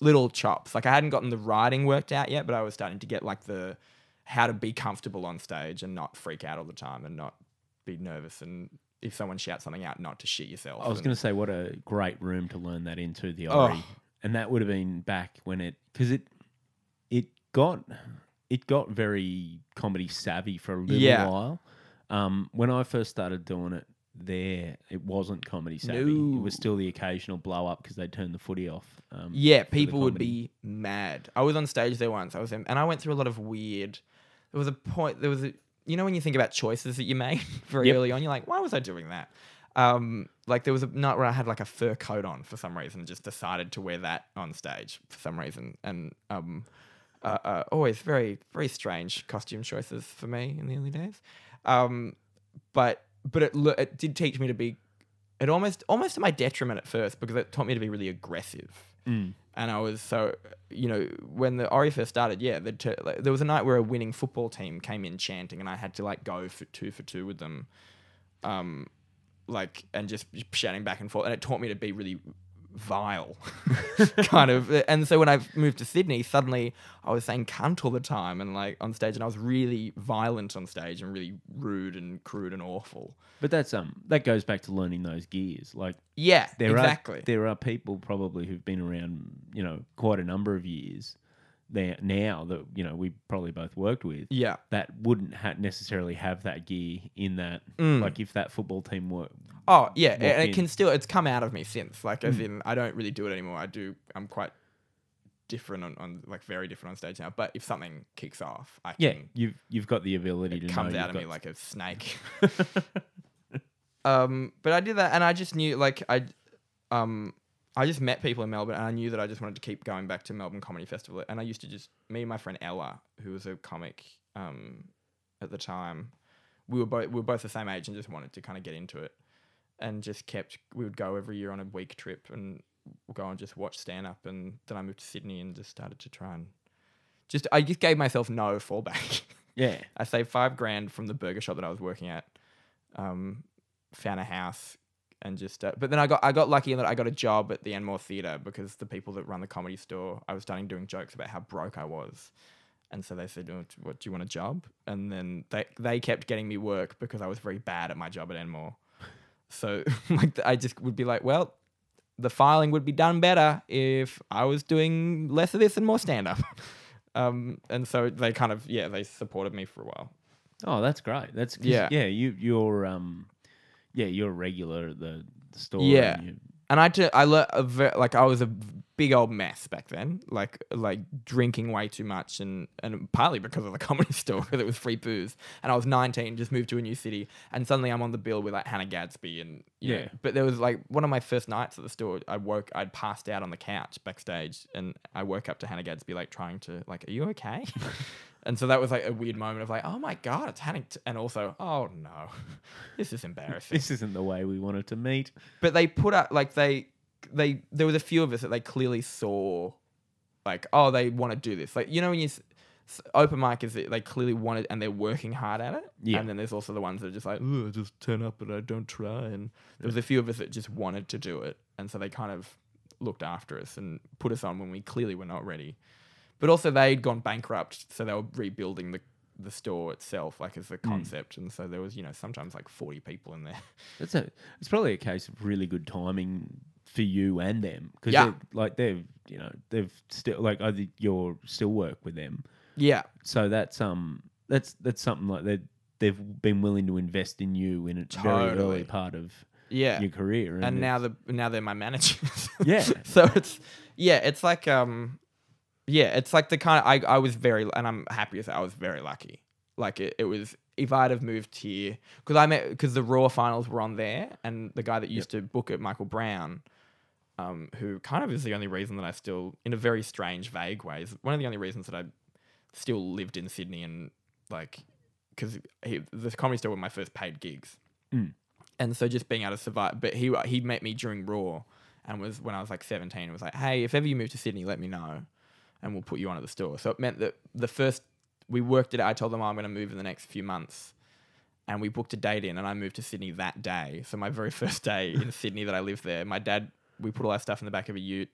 S2: little chops. Like I hadn't gotten the writing worked out yet, but I was starting to get like the how to be comfortable on stage and not freak out all the time and not be nervous and if someone shouts something out, not to shit yourself.
S1: I was going to say, what a great room to learn that into the
S2: Oh.
S1: And that would have been back when it because it it got it got very comedy savvy for a little
S2: Yeah.
S1: while. Um, when I first started doing it, there it wasn't comedy savvy. It was still the occasional blow up because they turned the footy off. Um,
S2: Yeah, people would be mad. I was on stage there once. I was, in, and I went through a lot of weird. There was a point. There was a. You know when you think about choices that you made very
S1: Yep.
S2: early on, you're like, why was I doing that? Um, like there was a night where I had like a fur coat on for some reason, and just decided to wear that on stage for some reason, and um, uh, uh, always very very strange costume choices for me in the early days. Um, but but it it did teach me to be. It almost almost to my detriment at first because it taught me to be really aggressive
S1: Mm.
S2: and I was so you know when the Ori first started, yeah, like, there was a night where a winning football team came in chanting, and I had to like go for two for two with them, um, like and just shouting back and forth, and it taught me to be really vile, kind of. And so when I moved to Sydney, suddenly I was saying cunt all the time, and like on stage, and I was really violent on stage and really rude and crude and awful.
S1: But that's um that goes back to learning those gears. Like
S2: Yeah,
S1: there
S2: exactly.
S1: are there are people probably who've been around you know quite a number of years there now that you know we probably both worked with
S2: yeah,
S1: that wouldn't ha- necessarily have that gear in that
S2: Mm.
S1: like if that football team were
S2: Oh yeah, and it
S1: in.
S2: can still it's come out of me since. Like as in I don't really do it anymore. I do I'm quite different on, on like very different on stage now. But if something kicks off, I
S1: yeah
S2: can
S1: you've you've got the ability to
S2: it comes
S1: know
S2: out of me
S1: got-
S2: like a snake. um but I did that and I just knew like I um I just met people in Melbourne and I knew that I just wanted to keep going back to Melbourne Comedy Festival. And I used to just me and my friend Ella, who was a comic um at the time, we were both we were both the same age and just wanted to kind of get into it. And just kept we would go every year on a week trip and go and just watch stand up and then I moved to Sydney and just started to try and just I just gave myself no fallback.
S1: Yeah.
S2: I saved five grand from the burger shop that I was working at. Um, found a house and just, uh, but then I got I got lucky in that I got a job at the Enmore Theatre because the people that run the comedy store, I was starting doing jokes about how broke I was, and so they said, "Oh, "What do you want a job?" And then they they kept getting me work because I was very bad at my job at Enmore. So like I just would be like, well, the filing would be done better if I was doing less of this and more stand up. um, and so they kind of yeah they supported me for a while.
S1: Oh, that's great. That's
S2: Yeah.
S1: yeah. You you're um, yeah, you're a regular at the, the store.
S2: Yeah.
S1: you-
S2: and I ju- I learned a ve- like I was a big old mess back then, like like drinking way too much, and and partly because of the comedy store because it was free booze, and I was 19, just moved to a new city, and suddenly I'm on the bill with like Hannah Gadsby, and you know,
S1: Yeah.
S2: but there was like one of my first nights at the store, I woke, I'd passed out on the couch backstage, and I woke up to Hannah Gadsby like trying to like, are you okay? And so that was like a weird moment of like, oh my god, it's Hannah, and also, oh no, this is embarrassing.
S1: This isn't the way we wanted to meet.
S2: but they put up like they they there was a few of us that they clearly saw like oh they want to do this. Like you know when you open mic is they clearly want it and they're working hard at it?
S1: Yeah.
S2: and then there's also the ones that are just like oh just turn up and I don't try. And there was a few of us that just wanted to do it. And so they kind of looked after us and put us on when we clearly were not ready but also they'd gone bankrupt so they were rebuilding the the store itself like as a concept. And so there was you know sometimes like 40 people in there.
S1: It's a it's probably a case of really good timing for you and them. Because
S2: Yeah.
S1: like they've you know they've still like I think you're still work with them,
S2: yeah.
S1: So that's um that's that's something like they they've been willing to invest in you in a very early part of
S2: yeah.
S1: your career,
S2: and now
S1: it's-
S2: the now they're my managers.
S1: Yeah.
S2: so it's yeah, it's like um, yeah, it's like the kind of I I was very and I'm happy to say I was very lucky. Like it, it was if I'd have moved here because I met because the Raw finals were on there and the guy that used to book it, Michael Brown. Um, who kind of is the only reason that I still, in a very strange, vague way, is one of the only reasons that I still lived in Sydney and like, because the comedy store were my first paid gigs and so just being able to survive. But he he met me during Raw, and was when I was like seventeen. and Was like, hey, if ever you move to Sydney, let me know, and we'll put you on at the store. So it meant that the first we worked it. out. I told them oh, I'm going to move in the next few months, and we booked a date in, and I moved to Sydney that day. So my very first day in Sydney that I lived there, my dad we put all our stuff in the back of a Ute.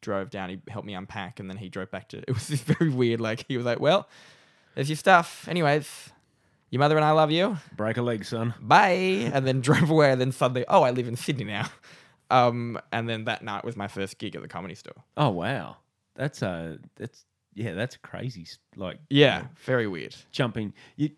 S2: Drove down, he helped me unpack, and then he drove back to. It was just very weird. Like he was like, "Well, there's your stuff. Anyways, your mother and I love you
S1: break a leg, son.
S2: bye, and then drove away. And then suddenly, oh, I live in Sydney now. Um, and then that night was my first gig at the comedy store.
S1: Oh wow, that's a that's yeah that's crazy. Like
S2: Yeah, very weird.
S1: jumping. You,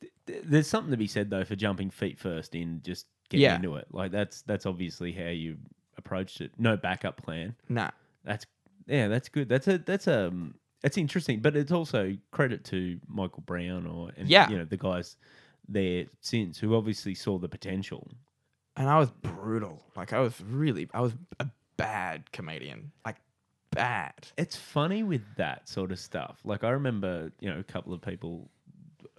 S1: th- th- there's something to be said though for jumping feet first in, just getting
S2: Yeah.
S1: into it. Like that's that's obviously how you approached it. No backup plan.
S2: Nah,
S1: That's yeah, that's good. That's a that's a that's interesting. But it's also credit to Michael Brown or and
S2: Yeah.
S1: you know the guys there since who obviously saw the potential.
S2: and I was brutal. Like I was really, I was a bad comedian. Like bad.
S1: It's funny with that sort of stuff. Like I remember, you know, a couple of people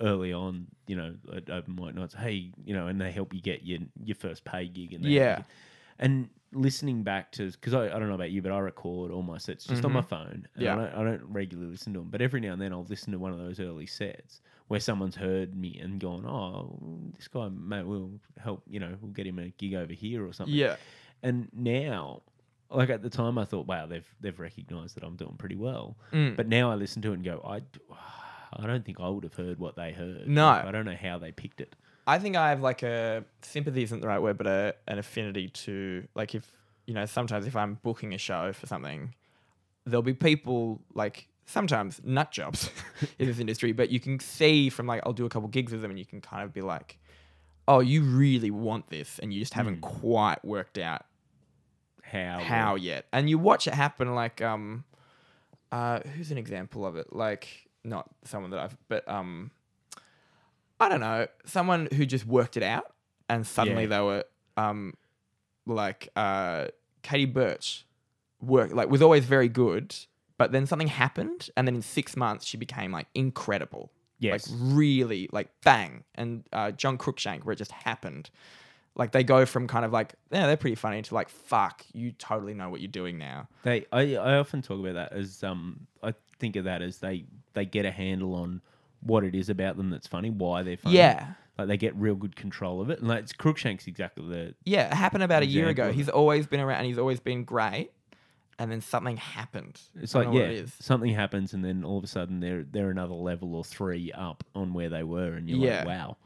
S1: early on, you know, at open mic nights, hey, you know, and they help you get your your first pay gig and.
S2: Yeah.
S1: And listening back to because I, I don't know about you, but I record all my sets just on my
S2: Mhm.
S1: phone. And
S2: Yeah.
S1: I don't, I don't regularly listen to them, but every now and then I'll listen to one of those early sets where someone's heard me and gone, oh, this guy may will help, you know, we'll get him a gig over here or something.
S2: Yeah.
S1: And now, like at the time, I thought, wow, they've they've recognised that I'm doing pretty well.
S2: Mm.
S1: But now I listen to it and go, I, I don't think I would have heard what they heard.
S2: No.
S1: Like, I don't know how they picked it.
S2: I think I have like a sympathy isn't the right word, but a, an affinity to like if you know sometimes if I'm booking a show for something, there'll be people like sometimes nut jobs in this industry, but you can see from like I'll do a couple gigs with them and you can kind of be like, oh, you really want this, and you just haven't quite worked out
S1: How?
S2: how yet, and you watch it happen. Like um, uh, who's an example of it? Like not someone that I've, but um, I don't know, someone who just worked it out, and suddenly
S1: Yeah.
S2: they were um, like uh, Katie Birch, work like was always very good, but then something happened, and then in six months she became like incredible.
S1: Yes.
S2: Like really, like bang. And uh, John Cruikshank, where it just happened. Like they go from kind of like, yeah, they're pretty funny to like, fuck, you totally know what you're doing now.
S1: They, I, I often talk about that as um, I think of that as they they get a handle on what it is about them that's funny, why they're funny.
S2: Yeah.
S1: like they get real good control of it. And like it's Crookshank's exactly the
S2: Yeah, it happened about a year ago. He's always been around and he's always been great. And then something happened.
S1: It's like yeah,
S2: it
S1: something happens and then all of a sudden they're they're another level or three up on where they were, and you're
S2: Yeah.
S1: like, wow,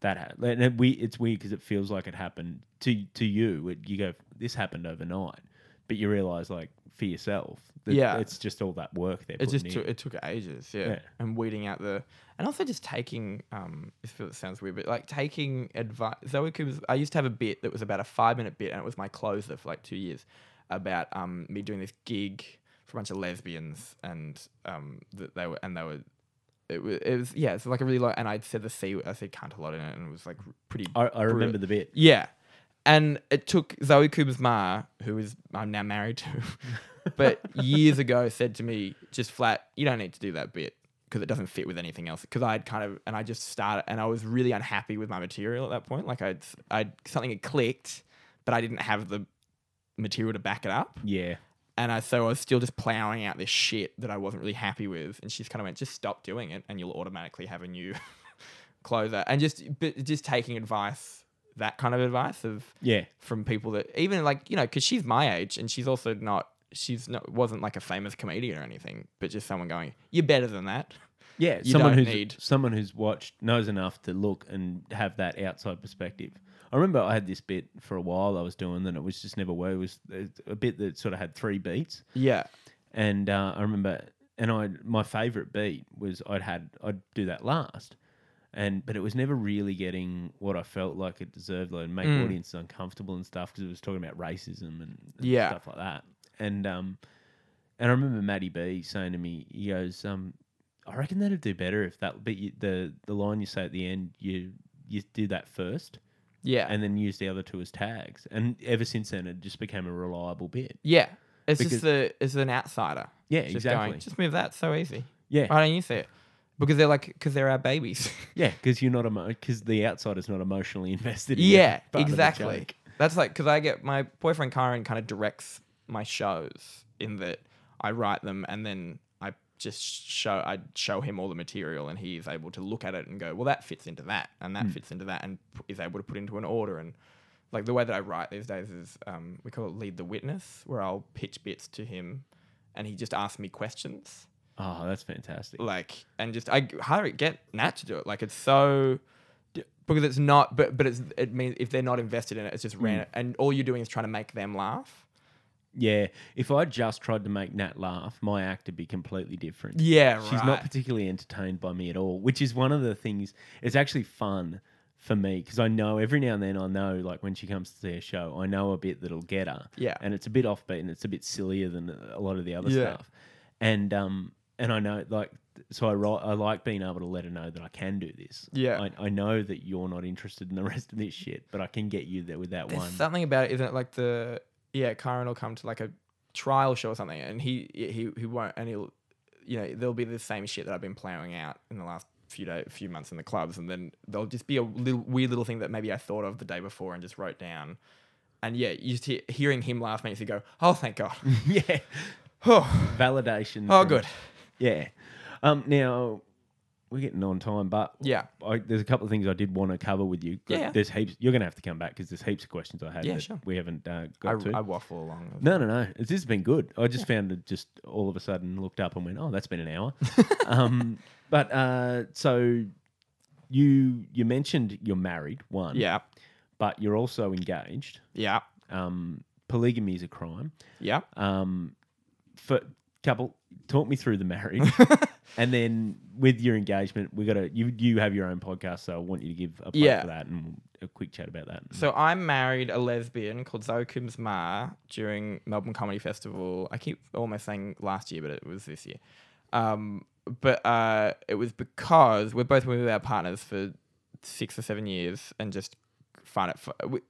S1: that ha-. and it, we it's weird because it feels like it happened to to you. It, you go, this happened overnight, but you realize like for yourself, that
S2: Yeah.
S1: it's just all that work there.
S2: It just took it took ages, yeah.
S1: Yeah.
S2: And weeding out the and also just taking um this feels sounds weird, but like taking advice Zoe Coombs I used to have a bit that was about a five minute bit and it was my closer for like two years about um me doing this gig for a bunch of lesbians and um that they were and they were it was, it was yeah, it's like a really lot and I'd said the C I said cunt a lot in it and it was like pretty
S1: I, I remember the bit.
S2: yeah. And it took Zoe Coombs Marr, who is I'm now married to, but years ago said to me just flat, you don't need to do that bit because it doesn't fit with anything else. Because I'd kind of and I just started and I was really unhappy with my material at that point. Like I'd I'd something had clicked, but I didn't have the material to back it up.
S1: Yeah,
S2: And I so I was still just plowing out this shit that I wasn't really happy with. And she's kind of went, just stop doing it, and you'll automatically have a new closer. And just but just taking advice, that kind of advice of
S1: yeah,
S2: from people that even like you know because she's my age and she's also not she's not wasn't like a famous comedian or anything, but just someone going, you're better than that.
S1: yeah.
S2: You
S1: someone who's
S2: need-
S1: someone who's watched knows enough to look and have that outside perspective. I remember I had this bit for a while I was doing, and it was just never worked. It was a bit that sort of had three beats.
S2: Yeah,
S1: and uh, I remember, and I my favorite beat was I'd had I'd do that last, and but it was never really getting what I felt like it deserved, like make
S2: Mm.
S1: audiences uncomfortable and stuff because it was talking about racism and, and
S2: Yeah.
S1: stuff like that, and um, and I remember Matty B saying to me, he goes, um, I reckon that'd do better if that, but you, the the line you say at the end, you you do that first,
S2: yeah,
S1: and then use the other two as tags, and ever since then it just became a reliable bit.
S2: yeah. It's
S1: Because-
S2: just the it's an outsider.
S1: Yeah,
S2: just
S1: exactly.
S2: Going, just move that. So easy.
S1: yeah,
S2: Why don't you see it? Because they're like because they're our babies.
S1: Yeah, because you're not because the outsider's not emotionally invested. in
S2: yeah,
S1: part of the
S2: exactly.
S1: joke.
S2: That's like because I get my boyfriend Kyran kind of directs my shows in that I write them and then just show I'd show him all the material and he is able to look at it and go, well, that fits into that and that fits into that and p- is able to put into an order and like the way that I write these days is um, we call it lead the witness, where I'll pitch bits to him and he just asks me questions
S1: Oh, that's fantastic.
S2: like and just I hire get Nat to do it. Like it's so because it's not, but but it's it means if they're not invested in it, it's just
S1: Hmm.
S2: ran and all you're doing is trying to make them laugh.
S1: Yeah, if I just tried to make Nat laugh, my act would be completely different.
S2: Yeah,
S1: She's not particularly entertained by me at all, which is one of the things. It's actually fun for me because I know every now and then I know like when she comes to see a show, I know a bit that'll get her.
S2: Yeah.
S1: and it's a bit offbeat and it's a bit sillier than a lot of the other
S2: Yeah.
S1: stuff. And um and I know like so I ri- I like being able to let her know that I can do this.
S2: Yeah.
S1: I, I know that you're not interested in the rest of this shit, but I can get you there with that
S2: There's
S1: one.
S2: something about it, isn't it? Like the yeah, Kyran will come to like a trial show or something, and he he he won't, and he'll you know there'll be the same shit that I've been plowing out in the last few day, few months in the clubs, and then there'll just be a little weird little thing that maybe I thought of the day before and just wrote down. And yeah, you just hear, hearing him laugh makes you go, "Oh, thank God!"
S1: yeah,
S2: oh,
S1: validation.
S2: oh
S1: from-
S2: good.
S1: Yeah. Um. Now we're getting on time, but
S2: Yeah.
S1: I, there's a couple of things I did want to cover with you.
S2: Yeah, yeah.
S1: There's heaps. You're going to have to come back because there's heaps of questions I had
S2: Yeah,
S1: that
S2: sure.
S1: we haven't uh,
S2: I,
S1: got to.
S2: I waffle along.
S1: no, no, no. It's, this has been good. I just found it just all of a sudden looked up and went, oh, that's been an hour. um. But uh, so you you mentioned you're married, one.
S2: Yeah.
S1: But you're also engaged.
S2: Yeah.
S1: Um. Polygamy is a crime.
S2: Yeah.
S1: Um, for couple, talk me through the marriage, and then with your engagement, we got to you. You have your own podcast, so I want you to give a plug
S2: Yeah.
S1: for that and a quick chat about that.
S2: So I married a lesbian called Zoe Coombs Marr during Melbourne Comedy Festival. I keep almost saying last year, but it was this year. Um, but uh, it was because we're both been with our partners for six or seven years and just find it. fu- we,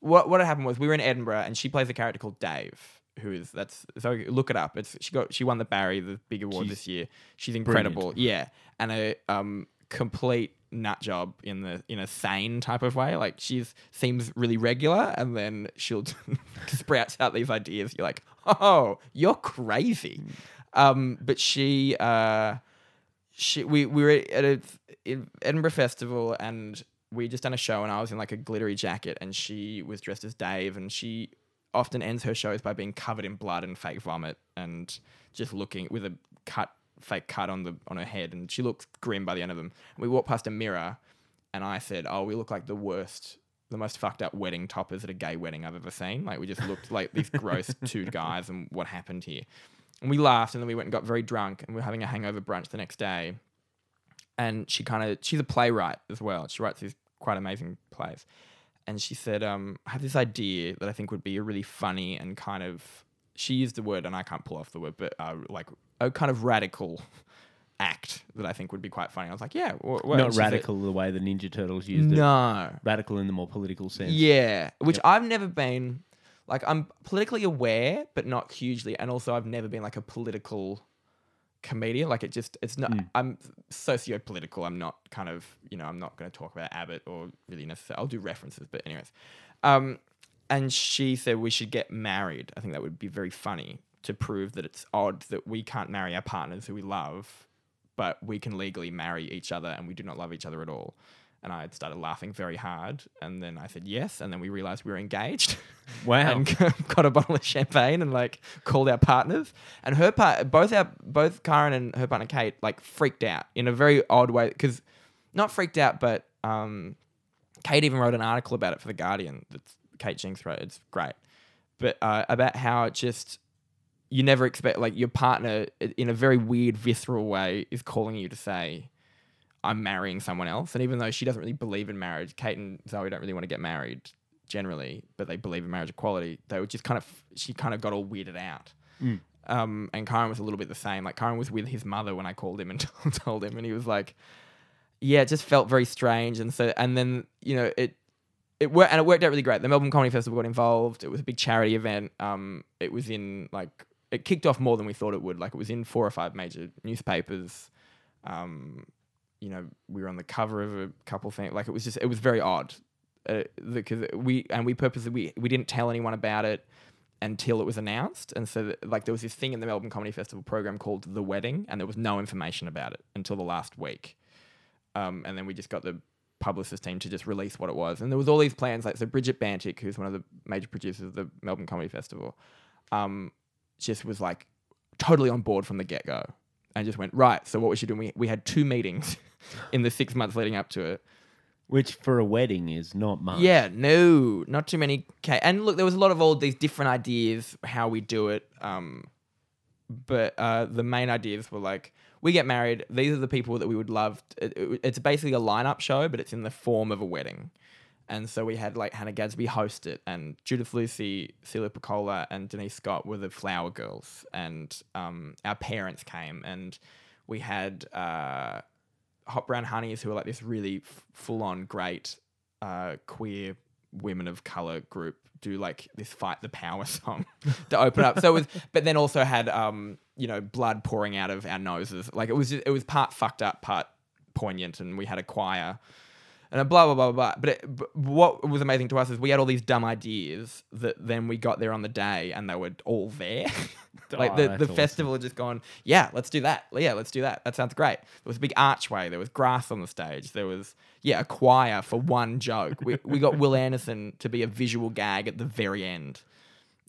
S2: what what had happened was we were in Edinburgh and she plays a character called Dave, who is that's so look it up. It's she got she won the Barry, the big award
S1: She's
S2: this year. She's incredible, yeah, and a um complete nut job in the in a sane type of way. Like she's seems really regular, and then she'll sprouts out these ideas. You're like, oh, you're crazy. Um, but she uh she we we were at a in Edinburgh Festival and we just done a show and I was in like a glittery jacket and she was dressed as Dave and she often ends her shows by being covered in blood and fake vomit and just looking with a cut fake cut on the on her head and she looks grim by the end of them. And we walked past a mirror and I said, "Oh, we look like the worst the most fucked up wedding toppers at a gay wedding I've ever seen. Like we just looked like these gross two guys and what happened here. And we laughed and then we went and got very drunk and we are having a hangover brunch the next day. And she kind of she's a playwright as well. She writes these quite amazing plays. And she said, um, I have this idea that I think would be a really funny and kind of she used the word and I can't pull off the word, but uh, like a kind of radical act that I think would be quite funny. I was like, yeah, wh- wh-
S1: Not
S2: she said-
S1: radical the way the Ninja Turtles used it.
S2: No,
S1: Radical in the more political sense.
S2: Yeah, which
S1: Yep.
S2: I've never been. Like I'm politically aware, but not hugely, and also I've never been like a political comedian. Like it just, it's not.
S1: Mm.
S2: I'm socio-political. I'm not kind of, you know, I'm not going to talk about Abbott or really necessarily. I'll do references, but anyways. Um, and she said we should get married. I think that would be very funny to prove that it's odd that we can't marry our partners who we love, but we can legally marry each other and we do not love each other at all. And I had started laughing very hard. And then I said yes. And then we realized we were engaged
S1: Wow.
S2: and got a bottle of champagne and like called our partners. And her part, both our, both Kyran and her partner Kate, like freaked out in a very odd way. Cause not freaked out, but um, Kate even wrote an article about it for The Guardian. That's Kate Jinks wrote. It's great. But uh, about how it just, you never expect, like your partner in a very weird, visceral way is calling you to say, I'm marrying someone else. And even though she doesn't really believe in marriage, Kate and Zoe don't really want to get married generally, but they believe in marriage equality. They were just kind of, she kind of got all weirded out.
S1: Mm.
S2: Um, and Kyran was a little bit the same. Like Kyran was with his mother when I called him and told him, and he was like, "Yeah, it just felt very strange." And so, and then you know, it it worked, and it worked out really great. The Melbourne Comedy Festival got involved. It was a big charity event. Um, it was in like it kicked off more than we thought it would. Like it was in four or five major newspapers. Um, you know, we were on the cover of a couple things. Like it was just, it was very odd uh, because we and we purposely we we didn't tell anyone about it until it was announced. And so, like, there was this thing in the Melbourne Comedy Festival program called The Wedding, and there was no information about it until the last week. Um, and then we just got the publicist team to just release what it was. And there was all these plans, like, so Bridget Bantic, who's one of the major producers of the Melbourne Comedy Festival, um, just was like totally on board from the get go and just went, right, so what we should do, we, we had two meetings in the six months leading up to it.
S1: Which for a wedding is not much.
S2: Yeah, no, not too many. Ca- and look, there was a lot of all these different ideas how we do it. Um, but uh, the main ideas were like, we get married. These are the people that we would love. It, it- it's basically a lineup show, but it's in the form of a wedding. And so we had like Hannah Gadsby host it, and Judith Lucy, Celia Pacquola, and Denise Scott were the flower girls, and um, our parents came, and we had uh, Hot Brown Honeys, who are like this really f- full on great uh, queer women of color group, do like this fight the power song to open up. So it was, but then also had um, you know blood pouring out of our noses. Like it was, just, it was part fucked up, part poignant, and we had a choir and blah blah blah blah. blah. But, it, but what was amazing to us is we had all these dumb ideas that then we got there on the day, and they were all there. like
S1: Oh,
S2: the, the
S1: awesome.
S2: festival had just gone, yeah, let's do that. Yeah, let's do that. That sounds great. There was a big archway. There was grass on the stage. There was yeah a choir for one joke. We we got Wil Anderson to be a visual gag at the very end.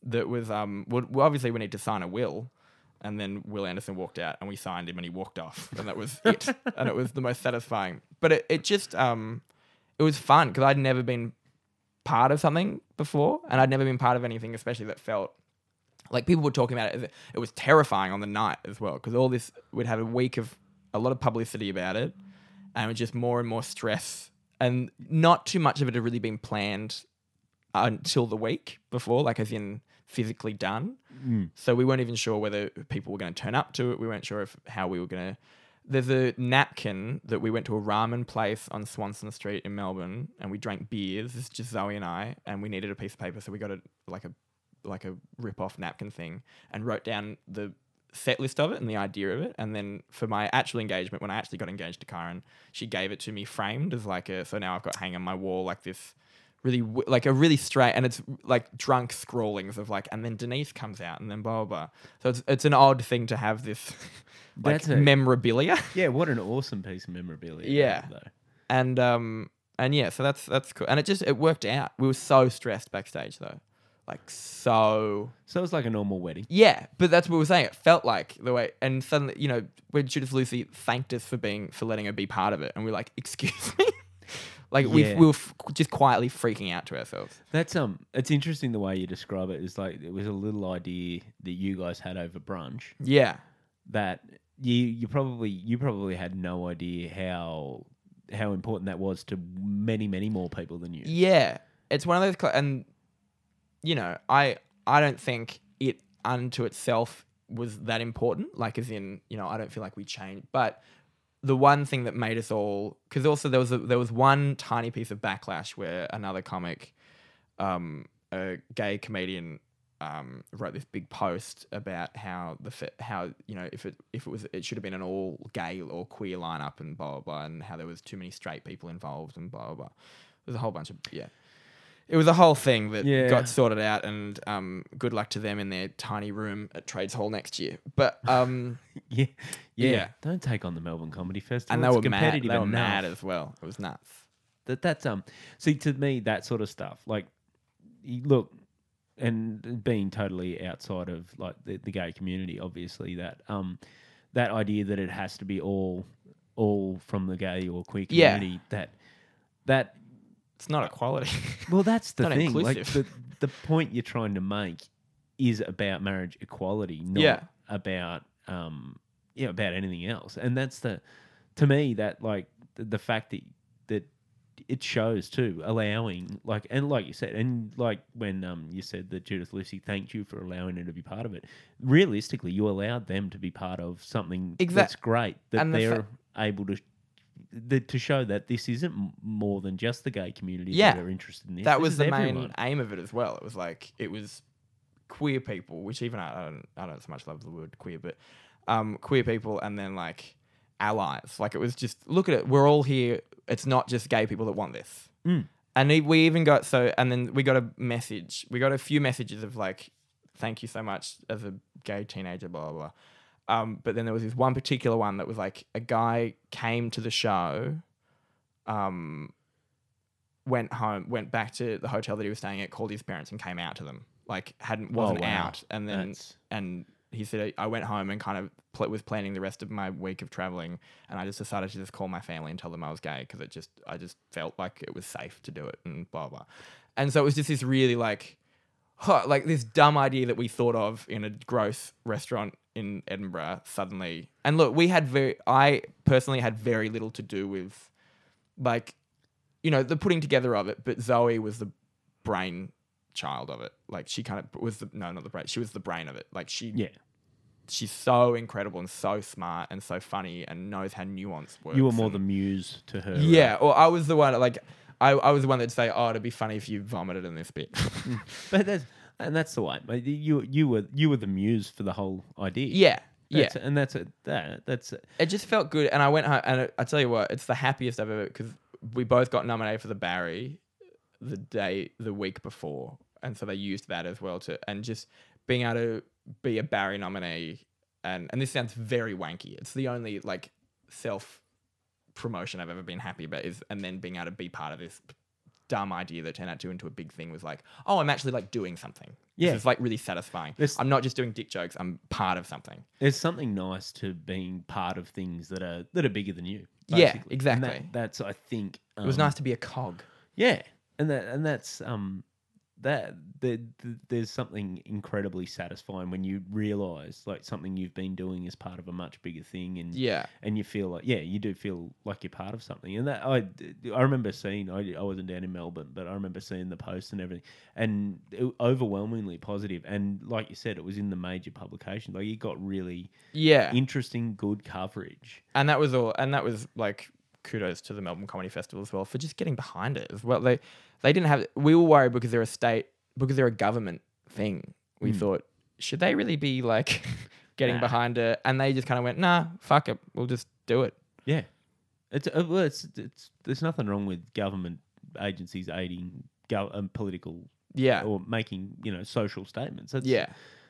S2: That was um well, obviously we need to sign a will. And then Wil Anderson walked out and we signed him and he walked off. And that was it. and it was the most satisfying. But it, it just um it was fun because I'd never been part of something before and I'd never been part of anything especially that felt like people were talking about it it was terrifying on the night as well because all this we'd have a week of a lot of publicity about it and it was just more and more stress and not too much of it had really been planned until the week before like as in physically done
S1: Mm.
S2: so we weren't even sure whether people were going to turn up to it. We weren't sure if how we were going to. There's a napkin that we went to a ramen place on Swanston Street in Melbourne, and we drank beers. This is just Zoe and I, and we needed a piece of paper, so we got a like a like a rip off napkin thing, and wrote down the set list of it and the idea of it. And then for my actual engagement, when I actually got engaged to Kyran, she gave it to me framed as like a. So now I've got hanging on my wall like this really w- like a really straight, and it's like drunk scrawlings of like, and then Denise comes out, and then blah blah. blah. So it's it's an odd thing to have this like
S1: That's a-
S2: memorabilia,
S1: Yeah, what an awesome piece of memorabilia.
S2: Yeah.
S1: though.
S2: and um and yeah, so that's that's cool, and it just it worked out. We were so stressed backstage though, like so.
S1: So it was like a normal wedding.
S2: Yeah, but that's what we were saying. It felt like the way, and suddenly, you know, when Judith Lucy thanked us for being for letting her be part of it, and we are like, "Excuse me," like we
S1: Yeah.
S2: we were f- just quietly freaking out to ourselves.
S1: That's um, it's interesting the way you describe it. It's like it was a little idea that you guys had over brunch
S2: Yeah,
S1: that you you probably you probably had no idea how how important that was to many many more people than you.
S2: yeah. It's one of those, cl- and you know, I I don't think it unto itself was that important. Like, as in, you know, I don't feel like we changed, but the one thing that made us all because also there was a, there was one tiny piece of backlash where another comic um a gay comedian um wrote this big post about how the how you know if it if it was it should have been an all gay or queer lineup and blah blah blah and how there was too many straight people involved and blah blah blah. There's a whole bunch of yeah it was a whole thing that
S1: Yeah.
S2: got sorted out and um good luck to them in their tiny room at trades hall next year but um
S1: yeah, yeah.
S2: Yeah.
S1: Don't take on the Melbourne Comedy Festival.
S2: and they
S1: It's
S2: were mad
S1: competitive
S2: they were
S1: enough.
S2: mad as well it was nuts
S1: that that's um see to me that sort of stuff like you look and being totally outside of like the, the gay community obviously that um that idea that it has to be all all from the gay or queer community
S2: Yeah.
S1: community that that
S2: it's not equality
S1: well that's the
S2: Not
S1: thing like the,
S2: inclusive.
S1: the point you're trying to make is about marriage equality not
S2: Yeah.
S1: about um yeah about anything else and that's the to me that like the, the fact that that it shows too allowing like and like you said and like when um you said that Judith Lucy thanked you for allowing her to be part of it realistically you allowed them to be part of something
S2: Exact-
S1: that's great that
S2: and the
S1: they're able to the, to show that this isn't more than just the gay community
S2: Yeah.
S1: that are interested in this.
S2: that
S1: This
S2: was the
S1: everyone.
S2: main aim of it as well. It was like it was queer people, which even I, I don't I don't so much love the word queer, but um, queer people, and then like allies. Like it was just look at it. We're all here. It's not just gay people that want this.
S1: Mm.
S2: And we even got so, and then we got a message. We got a few messages of like, "Thank you so much as a gay teenager." Blah blah. blah. Um, but then there was this one particular one that was like a guy came to the show, um, went home, went back to the hotel that he was staying at, called his parents, and came out to them. Like hadn't wasn't
S1: Oh, wow.
S2: out, and then
S1: That's-
S2: and he said I went home and kind of pl- was planning the rest of my week of traveling, and I just decided to just call my family and tell them I was gay because it just I just felt like it was safe to do it and blah blah, and so it was just this really like, huh, like this dumb idea that we thought of in a gross restaurant in Edinburgh suddenly, and look, we had very I personally had very little to do with, like, you know, the putting together of it, but Zoe was the brain child of it. Like she kind of was the no, not the brain. She was the brain of it. Like she
S1: Yeah.
S2: she's so incredible and so smart and so funny and knows how nuance works.
S1: You were more
S2: and-
S1: the muse to her. right?
S2: yeah. Or I was the one like I, I was the one that'd say, "Oh, it'd be funny if you vomited in this bit." Mm.
S1: but that's and that's the way. mate. You you were you were the muse for the whole idea.
S2: yeah, yeah.
S1: That's, and that's it. That that's it.
S2: It just felt good, and I went home, and I tell you what, it's the happiest I've ever because we both got nominated for the Barry the day the week before, and so they used that as well to and just being able to be a Barry nominee, and and this sounds very wanky. It's the only like self promotion I've ever been happy about is, and then being able to be part of this dumb idea that turned out to into a big thing was like, oh, I'm actually like doing something.
S1: Yeah.
S2: it's like really satisfying. I'm not just doing dick jokes. I'm part of something.
S1: There's something nice to being part of things that are that are bigger than you.
S2: Yeah,
S1: basically. And
S2: exactly.
S1: that- that's I think
S2: It was
S1: um,
S2: nice to be a cog.
S1: Yeah, and that and that's um that the, the, there's something incredibly satisfying when you realize like something you've been doing is part of a much bigger thing and
S2: Yeah.
S1: and you feel like yeah you do feel like you're part of something and that I I remember seeing I, I wasn't down in Melbourne but I remember seeing the post and everything and it, overwhelmingly positive and like you said it was in the major publications like it got really
S2: Yeah.
S1: interesting good coverage
S2: and that was all and that was like kudos to the Melbourne Comedy Festival as well for just getting behind it as well. They they didn't have we were worried because they're a state because they're a government thing. We
S1: Mm.
S2: thought, should they really be like getting
S1: Nah.
S2: behind it? And they just kind of went, nah, fuck it. We'll just do it.
S1: Yeah, it's uh, well, it's it's there's nothing wrong with government agencies aiding go, um, political
S2: Yeah.
S1: or making you know social statements. That's,
S2: yeah.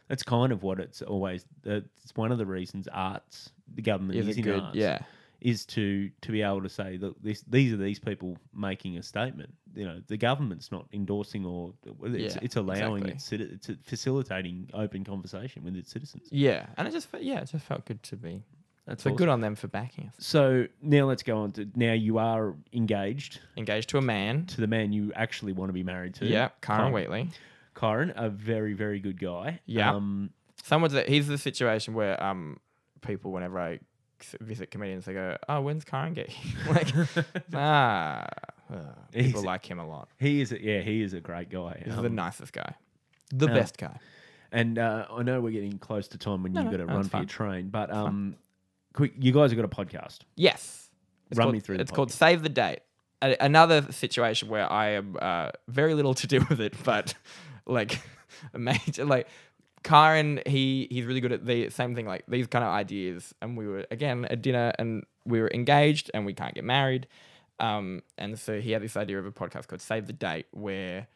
S1: that's kind of what it's always. It's one of the reasons arts, the government
S2: Is
S1: is
S2: it
S1: in
S2: good?
S1: arts,
S2: Yeah.
S1: Is to to be able to say that this these are these people making a statement. You know, the government's not endorsing or it's,
S2: Yeah,
S1: it's allowing
S2: exactly.
S1: its it's facilitating open conversation with its citizens.
S2: Yeah. And it just yeah, it just felt good to be.
S1: That's
S2: So
S1: awesome.
S2: good on them for backing us.
S1: So now let's go on to now you are engaged
S2: Engaged to a man.
S1: to the man you actually want to be married to.
S2: Yeah. Kyran
S1: Kyran.
S2: Wheatley.
S1: Kyran, a very very good guy.
S2: Yeah.
S1: Um,
S2: Someone's that he's the situation where um people whenever I visit comedians they go oh when's get like ah uh, people
S1: He's-
S2: like him a lot
S1: he is a, yeah he is a great guy.
S2: he's
S1: Um,
S2: the nicest guy the
S1: uh,
S2: best guy
S1: And uh, I know we're getting close to time when
S2: No,
S1: you've
S2: no,
S1: got to
S2: no,
S1: run
S2: it's
S1: for your
S2: fine.
S1: train. But um, quick, you guys have got a podcast.
S2: yes it's
S1: Run
S2: called,
S1: me through the
S2: it's called
S1: podcast.
S2: save the date A- another situation where I am uh, very little to do with it but like a major like Kyran, he he's really good at the same thing, like these kind of ideas. And we were again at dinner, and we were engaged, and we can't get married. Um, and so he had this idea of a podcast called Save the Date, where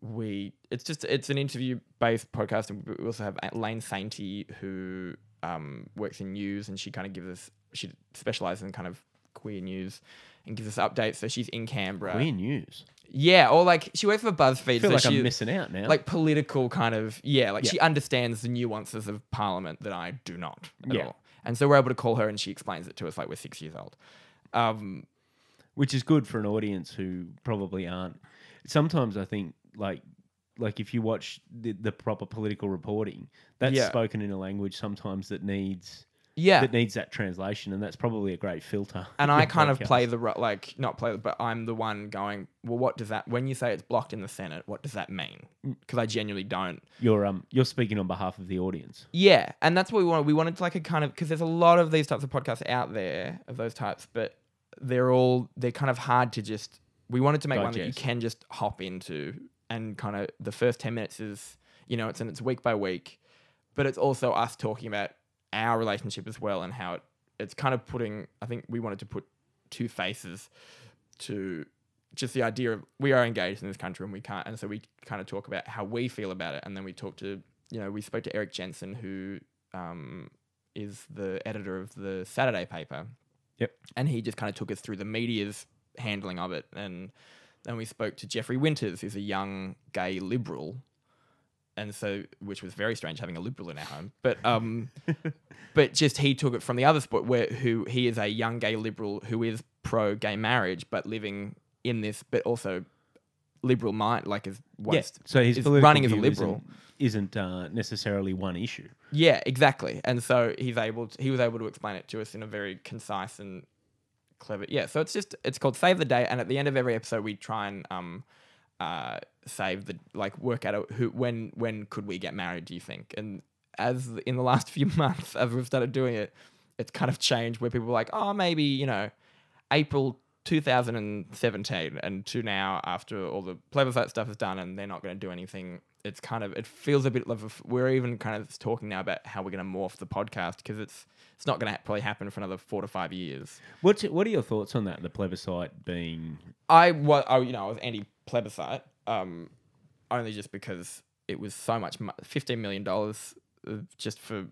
S2: we it's just it's an interview based podcast, and we also have Lane Sainty who um, works in news, and she kind of gives us she specializes in kind of queer news and gives us updates. So she's in Canberra.
S1: Queer news.
S2: Yeah, or like she works for BuzzFeed.
S1: I feel
S2: so
S1: like
S2: she,
S1: I'm missing out now.
S2: like political kind of yeah like
S1: Yeah.
S2: she understands the nuances of parliament that i do not at
S1: Yeah.
S2: all and so we're able to call her and she explains it to us like we're six years old um
S1: which is good for an audience who probably aren't. Sometimes I think like like if you watch the, the proper political reporting, that's
S2: Yeah.
S1: spoken in a language sometimes that needs
S2: yeah
S1: that needs that translation, and that's probably a great filter.
S2: and i kind of play the ro- like not play but i'm the one going well what does that when you say it's blocked in the senate what does that mean
S1: Mm.
S2: because i genuinely don't
S1: You're um you're speaking on behalf of the audience.
S2: Yeah, and that's what we wanted. We wanted to like a kind of because there's a lot of these types of podcasts out there of those types, but they're all they're kind of hard to just. We wanted to make one that you can just hop into and kind of the first ten minutes is you know it's and it's week by week, but it's also us talking about our relationship as well and how it it's kind of putting. I think we wanted to put two faces to just the idea of we are engaged in this country and we can't and so we kind of talk about how we feel about it and then we talk to you know we spoke to erik jensen who um, is the editor of the saturday paper
S1: Yep.
S2: and he just kind of took us through the media's handling of it and then we spoke to jeffrey winters who's a young gay liberal and so which was very strange having a liberal in our home but um but just he took it from the other spot where who he is a young gay liberal who is pro gay marriage but living in this but also liberal mind like is
S1: Yeah. So political
S2: running as a liberal
S1: isn't, isn't uh, necessarily one issue.
S2: yeah exactly and so he's able to, he was able to explain it to us in a very concise and clever yeah so it's just it's called save the date and at the end of every episode we try and um uh save the like work out who when when could we get married do you think and as in the last few months as we've started doing it it's kind of changed where people were like oh maybe you know april 2017 and to now after all the plebiscite stuff is done and they're not going to do anything it's kind of it feels a bit of a, we're even kind of talking now about how we're going to morph the podcast because it's it's not going to probably happen for another four to five years
S1: What's what are your thoughts on that? The plebiscite being
S2: I was, I, you know, I was anti plebiscite, um, only just because it was so much, fifteen million dollars uh, just for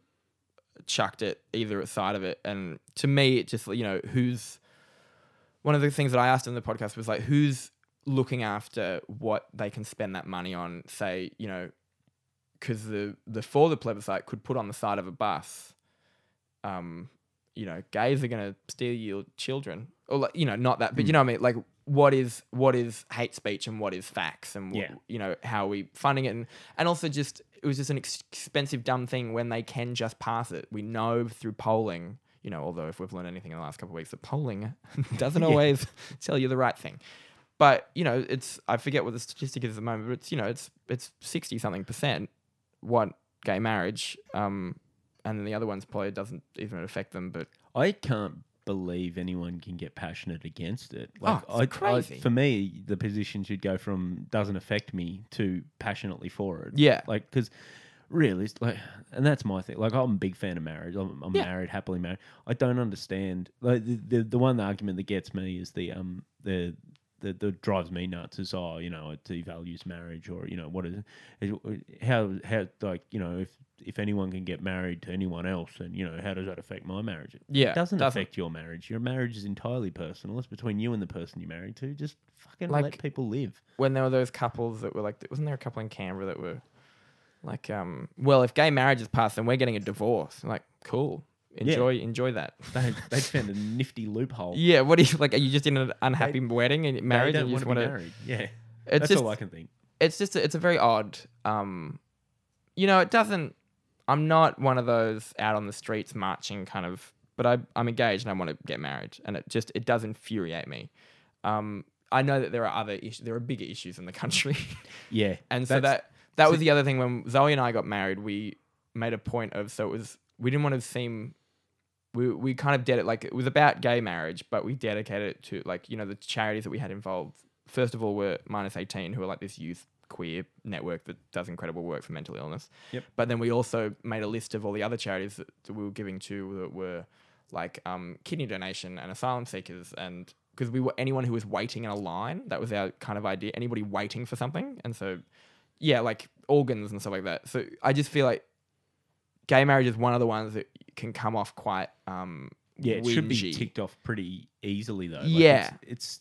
S2: chucked at either side of it, and to me, it just you know who's one of the things that I asked in the podcast was like who's looking after what they can spend that money on, say you know, because the the for the plebiscite could put on the side of a bus, um, you know, gays are going to steal your children, or like, you know, not that, but you know what I mean. Like, what is what is hate speech and what is facts, and
S1: Yeah.
S2: you know how are we funding it, and and also just it was just an expensive, dumb thing when they can just pass it. We know through polling, you know, although if we've learned anything in the last couple of weeks, that polling doesn't
S1: Yeah.
S2: always tell you the right thing. But you know, it's I forget what the statistic is at the moment, but it's you know, it's it's sixty something percent want gay marriage, um, and then the other ones probably doesn't even affect them. But
S1: I can't believe anyone can get passionate against it. Like
S2: Oh, it's
S1: I,
S2: crazy.
S1: I, for me, the position should go from doesn't affect me to passionately for it.
S2: Yeah.
S1: like because really, like, and that's my thing. Like I'm a big fan of marriage. I'm, I'm
S2: Yeah.
S1: married, happily married. I don't understand. Like the, the the one argument that gets me is the um the that, that drives me nuts is oh you know it devalues marriage or you know what is how how like you know if if anyone can get married to anyone else then you know how does that affect my marriage?
S2: Yeah,
S1: it doesn't,
S2: doesn't.
S1: affect your marriage. Your marriage is entirely personal. It's between you and the person you're married to. Just fucking
S2: Like-
S1: let people live.
S2: when there were those couples that were like, wasn't there a couple in Canberra that were like, um, well, if gay marriage is passed, then we're getting a divorce. I'm like, cool, enjoy, enjoy that.
S1: they they found a nifty loophole
S2: Yeah, what do you like? Are you just in an unhappy wedding and
S1: They
S2: marriage,
S1: don't
S2: and you just
S1: want to be
S2: to?
S1: married yeah
S2: It's
S1: that's
S2: just,
S1: all I can think
S2: it's just, a, it's a very odd. Um, you know, it doesn't. I'm not one of those out on the streets marching kind of, but I, I'm engaged and I want to get married, and it just it does infuriate me. Um, I know that there are other issues. There are bigger issues in the country.
S1: yeah
S2: And so that that was the other thing when Zoe and I got married, we made a point of so it was we didn't want to seem we we kind of did it like it was about gay marriage, but we dedicated it to like, you know, the charities that we had involved. First of all were Minus 18, who are like this youth queer network that does incredible work for mental illness.
S1: Yep.
S2: But then we also made a list of all the other charities that, that we were giving to that were like um, kidney donation and asylum seekers and because we were anyone who was waiting in a line that was our kind of idea anybody waiting for something and so yeah like organs and stuff like that so i just feel like gay marriage is one of the ones that can come off quite um
S1: Yeah, it should be
S2: whingy.
S1: ticked off pretty easily though. Like,
S2: Yeah.
S1: it's, it's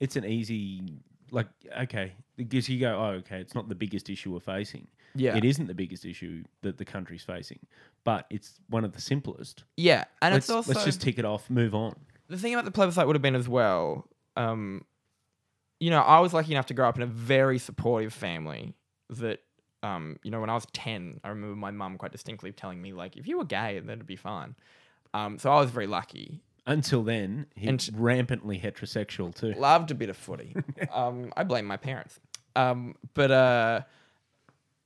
S1: it's an easy like okay because you go oh okay it's not the biggest issue we're facing.
S2: yeah
S1: It isn't the biggest issue that the country's facing, but it's one of the simplest.
S2: yeah and
S1: let's,
S2: it's also
S1: let's just tick it off, move on.
S2: the thing about the plebiscite would have been as well, um, you know, I was lucky enough to grow up in a very supportive family that, um, you know, when I was 10, I remember my mum quite distinctly telling me, like, if you were gay, then it'd be fine. Um, so I was very lucky.
S1: Until then, he's
S2: And-
S1: rampantly heterosexual too.
S2: Loved a bit of footy. um, I blame my parents. Um, but uh,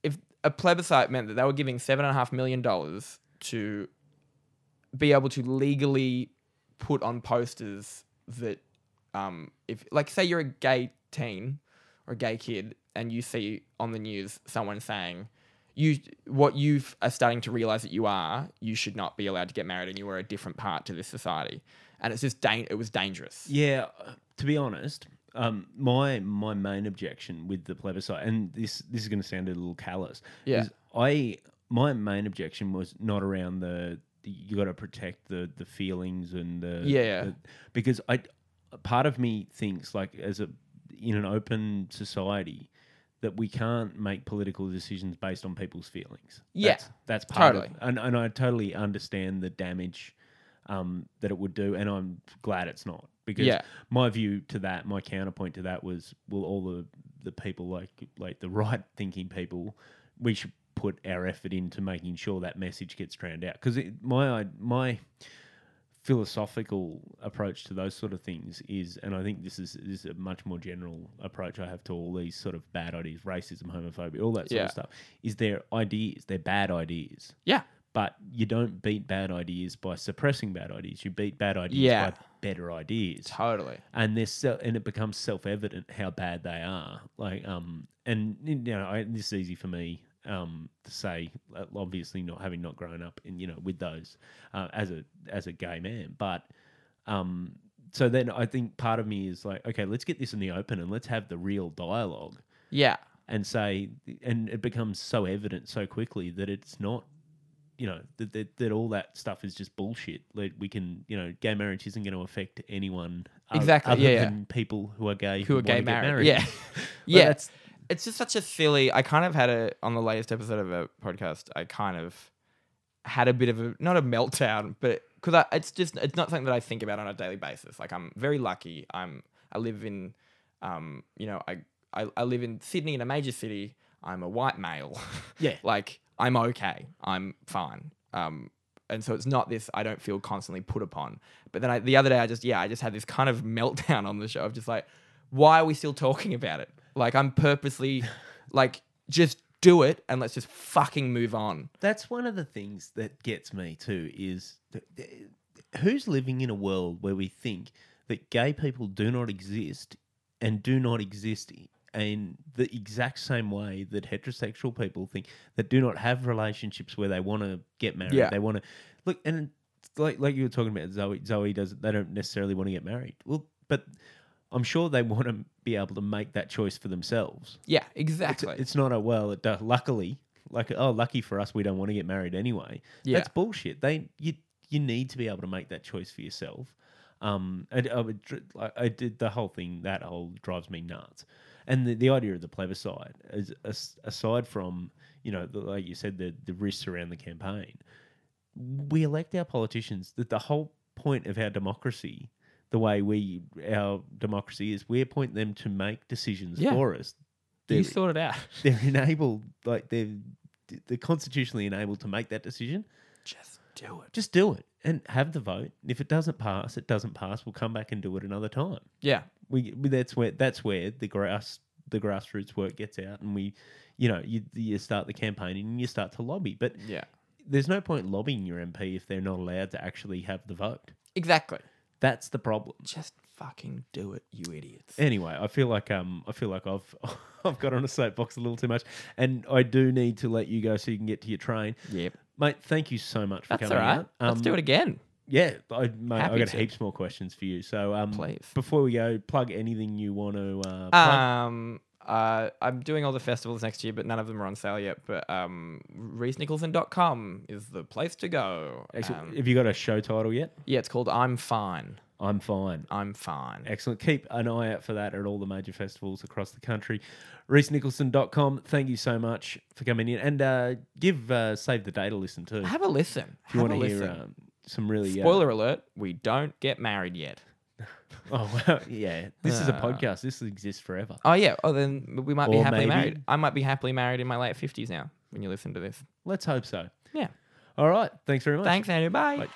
S2: if a plebiscite meant that they were giving $7.5 million to be able to legally put on posters that um if like say you're a gay teen or a gay kid and you see on the news someone saying you what you are starting to realize that you are you should not be allowed to get married and you are a different part to this society and it's just dang- it was dangerous
S1: Yeah, to be honest, um, my my main objection with the plebiscite, and this this is going to sound a little callous,
S2: Yeah.
S1: is I my main objection was not around the, the you got to protect the the feelings and the
S2: Yeah.
S1: the- because I part of me thinks like as a in an open society that we can't make political decisions based on people's feelings.
S2: Yeah,
S1: that's, that's part of
S2: totally.
S1: and and I totally understand the damage um, that it would do, and I'm glad it's not because
S2: Yeah.
S1: my view to that, my counterpoint to that was, well, all the the people like like the right thinking people, we should put our effort into making sure that message gets drowned out because my my philosophical approach to those sort of things is, and I think this is this is a much more general approach I have to all these sort of bad ideas, racism, homophobia, all that sort
S2: Yeah.
S1: of stuff. Is they're ideas, they're bad ideas.
S2: yeah
S1: But you don't beat bad ideas by suppressing bad ideas. You beat bad ideas
S2: Yeah.
S1: by better ideas.
S2: totally
S1: And this and it becomes self evident how bad they are. Like um and you know I, this is easy for me um to say. uh, Obviously, not having not grown up in you know with those uh, as a as a gay man, but um so then I think part of me is like okay, let's get this in the open and let's have the real dialogue
S2: yeah
S1: and say, and it becomes so evident so quickly that it's not, you know, that that, that all that stuff is just bullshit. Like we can, you know, gay marriage isn't going to affect anyone
S2: Exactly,
S1: other
S2: yeah, yeah.
S1: people who are gay
S2: who are gay
S1: get
S2: married. Yeah, yeah.
S1: that's-
S2: It's just such a silly. I kind of had a on the latest episode of a podcast. I kind of had a bit of a not a meltdown, but because it's just it's not something that I think about on a daily basis. Like I'm very lucky. I'm I live in, um, you know, I I, I live in Sydney in a major city. I'm a white male.
S1: Yeah.
S2: like I'm okay. I'm fine. Um, and so it's not this. I don't feel constantly put upon. But then I, the other day, I just yeah, I just had this kind of meltdown on the show of just like, why are we still talking about it? Like I'm purposely, like just do it and let's just fucking move on.
S1: that's one of the things that gets me too. Is that, who's living in a world where we think that gay people do not exist and do not exist in the exact same way that heterosexual people think that do not have relationships where they want to get married.
S2: Yeah.
S1: They want to look and like like you were talking about Zoe. Zoe does they don't necessarily want to get married. Well, but I'm sure they want to be able to make that choice for themselves.
S2: Yeah, exactly.
S1: it's not a well. It does, luckily, like oh, lucky for us, we don't want to get married anyway.
S2: Yeah.
S1: That's bullshit. They you you need to be able to make that choice for yourself. Um, and I, would, like, I did the whole thing. That whole drives me nuts. And the, the idea of the plebiscite is as, aside from you know, the, like you said, the the risks around the campaign. We elect our politicians. That the whole point of our democracy, the way we our democracy is, we appoint them to make decisions
S2: Yeah.
S1: for us.
S2: you
S1: They're-
S2: sort it out.
S1: they're enabled, like they're they're constitutionally enabled to make that decision.
S2: Just do it.
S1: Just do it and have the vote. If it doesn't pass, it doesn't pass. We'll come back and do it another time.
S2: Yeah.
S1: We we- that's where that's where the grass the grassroots work gets out, and we, you know, you you start the campaigning and you start to lobby. But
S2: Yeah.
S1: there's no point lobbying your MP if they're not allowed to actually have the vote.
S2: Exactly.
S1: That's the problem.
S2: Just fucking do it, you idiots.
S1: Anyway, I feel like um I feel like I've I've got on a soapbox a little too much, and I do need to let you go so you can get to your train,
S2: Yep.
S1: mate. Thank you so much for
S2: That's
S1: coming
S2: all right.
S1: out.
S2: Let's do
S1: Um,
S2: it again.
S1: Yeah, I, mate, I
S2: Happy
S1: got
S2: to.
S1: heaps more questions for you. So um,
S2: Please.
S1: before we go, plug anything you want to uh, plug.
S2: Um, uh, I'm doing all the festivals next year, but none of them are on sale yet. But um, RhysNicholson.com is the place to go.
S1: Excellent.
S2: Um,
S1: Have you got a show title yet?
S2: yeah, it's called I'm Fine.
S1: I'm fine.
S2: I'm Fine.
S1: Excellent. Keep an eye out for that at all the major festivals across the country. RhysNicholson.com. Thank you so much for coming in. And uh, give uh, Save the Date a listen too.
S2: Have a listen.
S1: if you want to hear um, some really. Uh,
S2: Spoiler alert: We don't get married yet.
S1: oh, well, yeah. This is a
S2: Uh,
S1: podcast. This exists forever.
S2: Oh yeah. Oh, then we might be
S1: Or
S2: happily
S1: maybe-
S2: married. I might be happily married in my late fifties now. When you listen to this.
S1: Let's hope so.
S2: Yeah.
S1: All right. Thanks very much.
S2: Thanks, Andrew. Bye.
S1: Bye.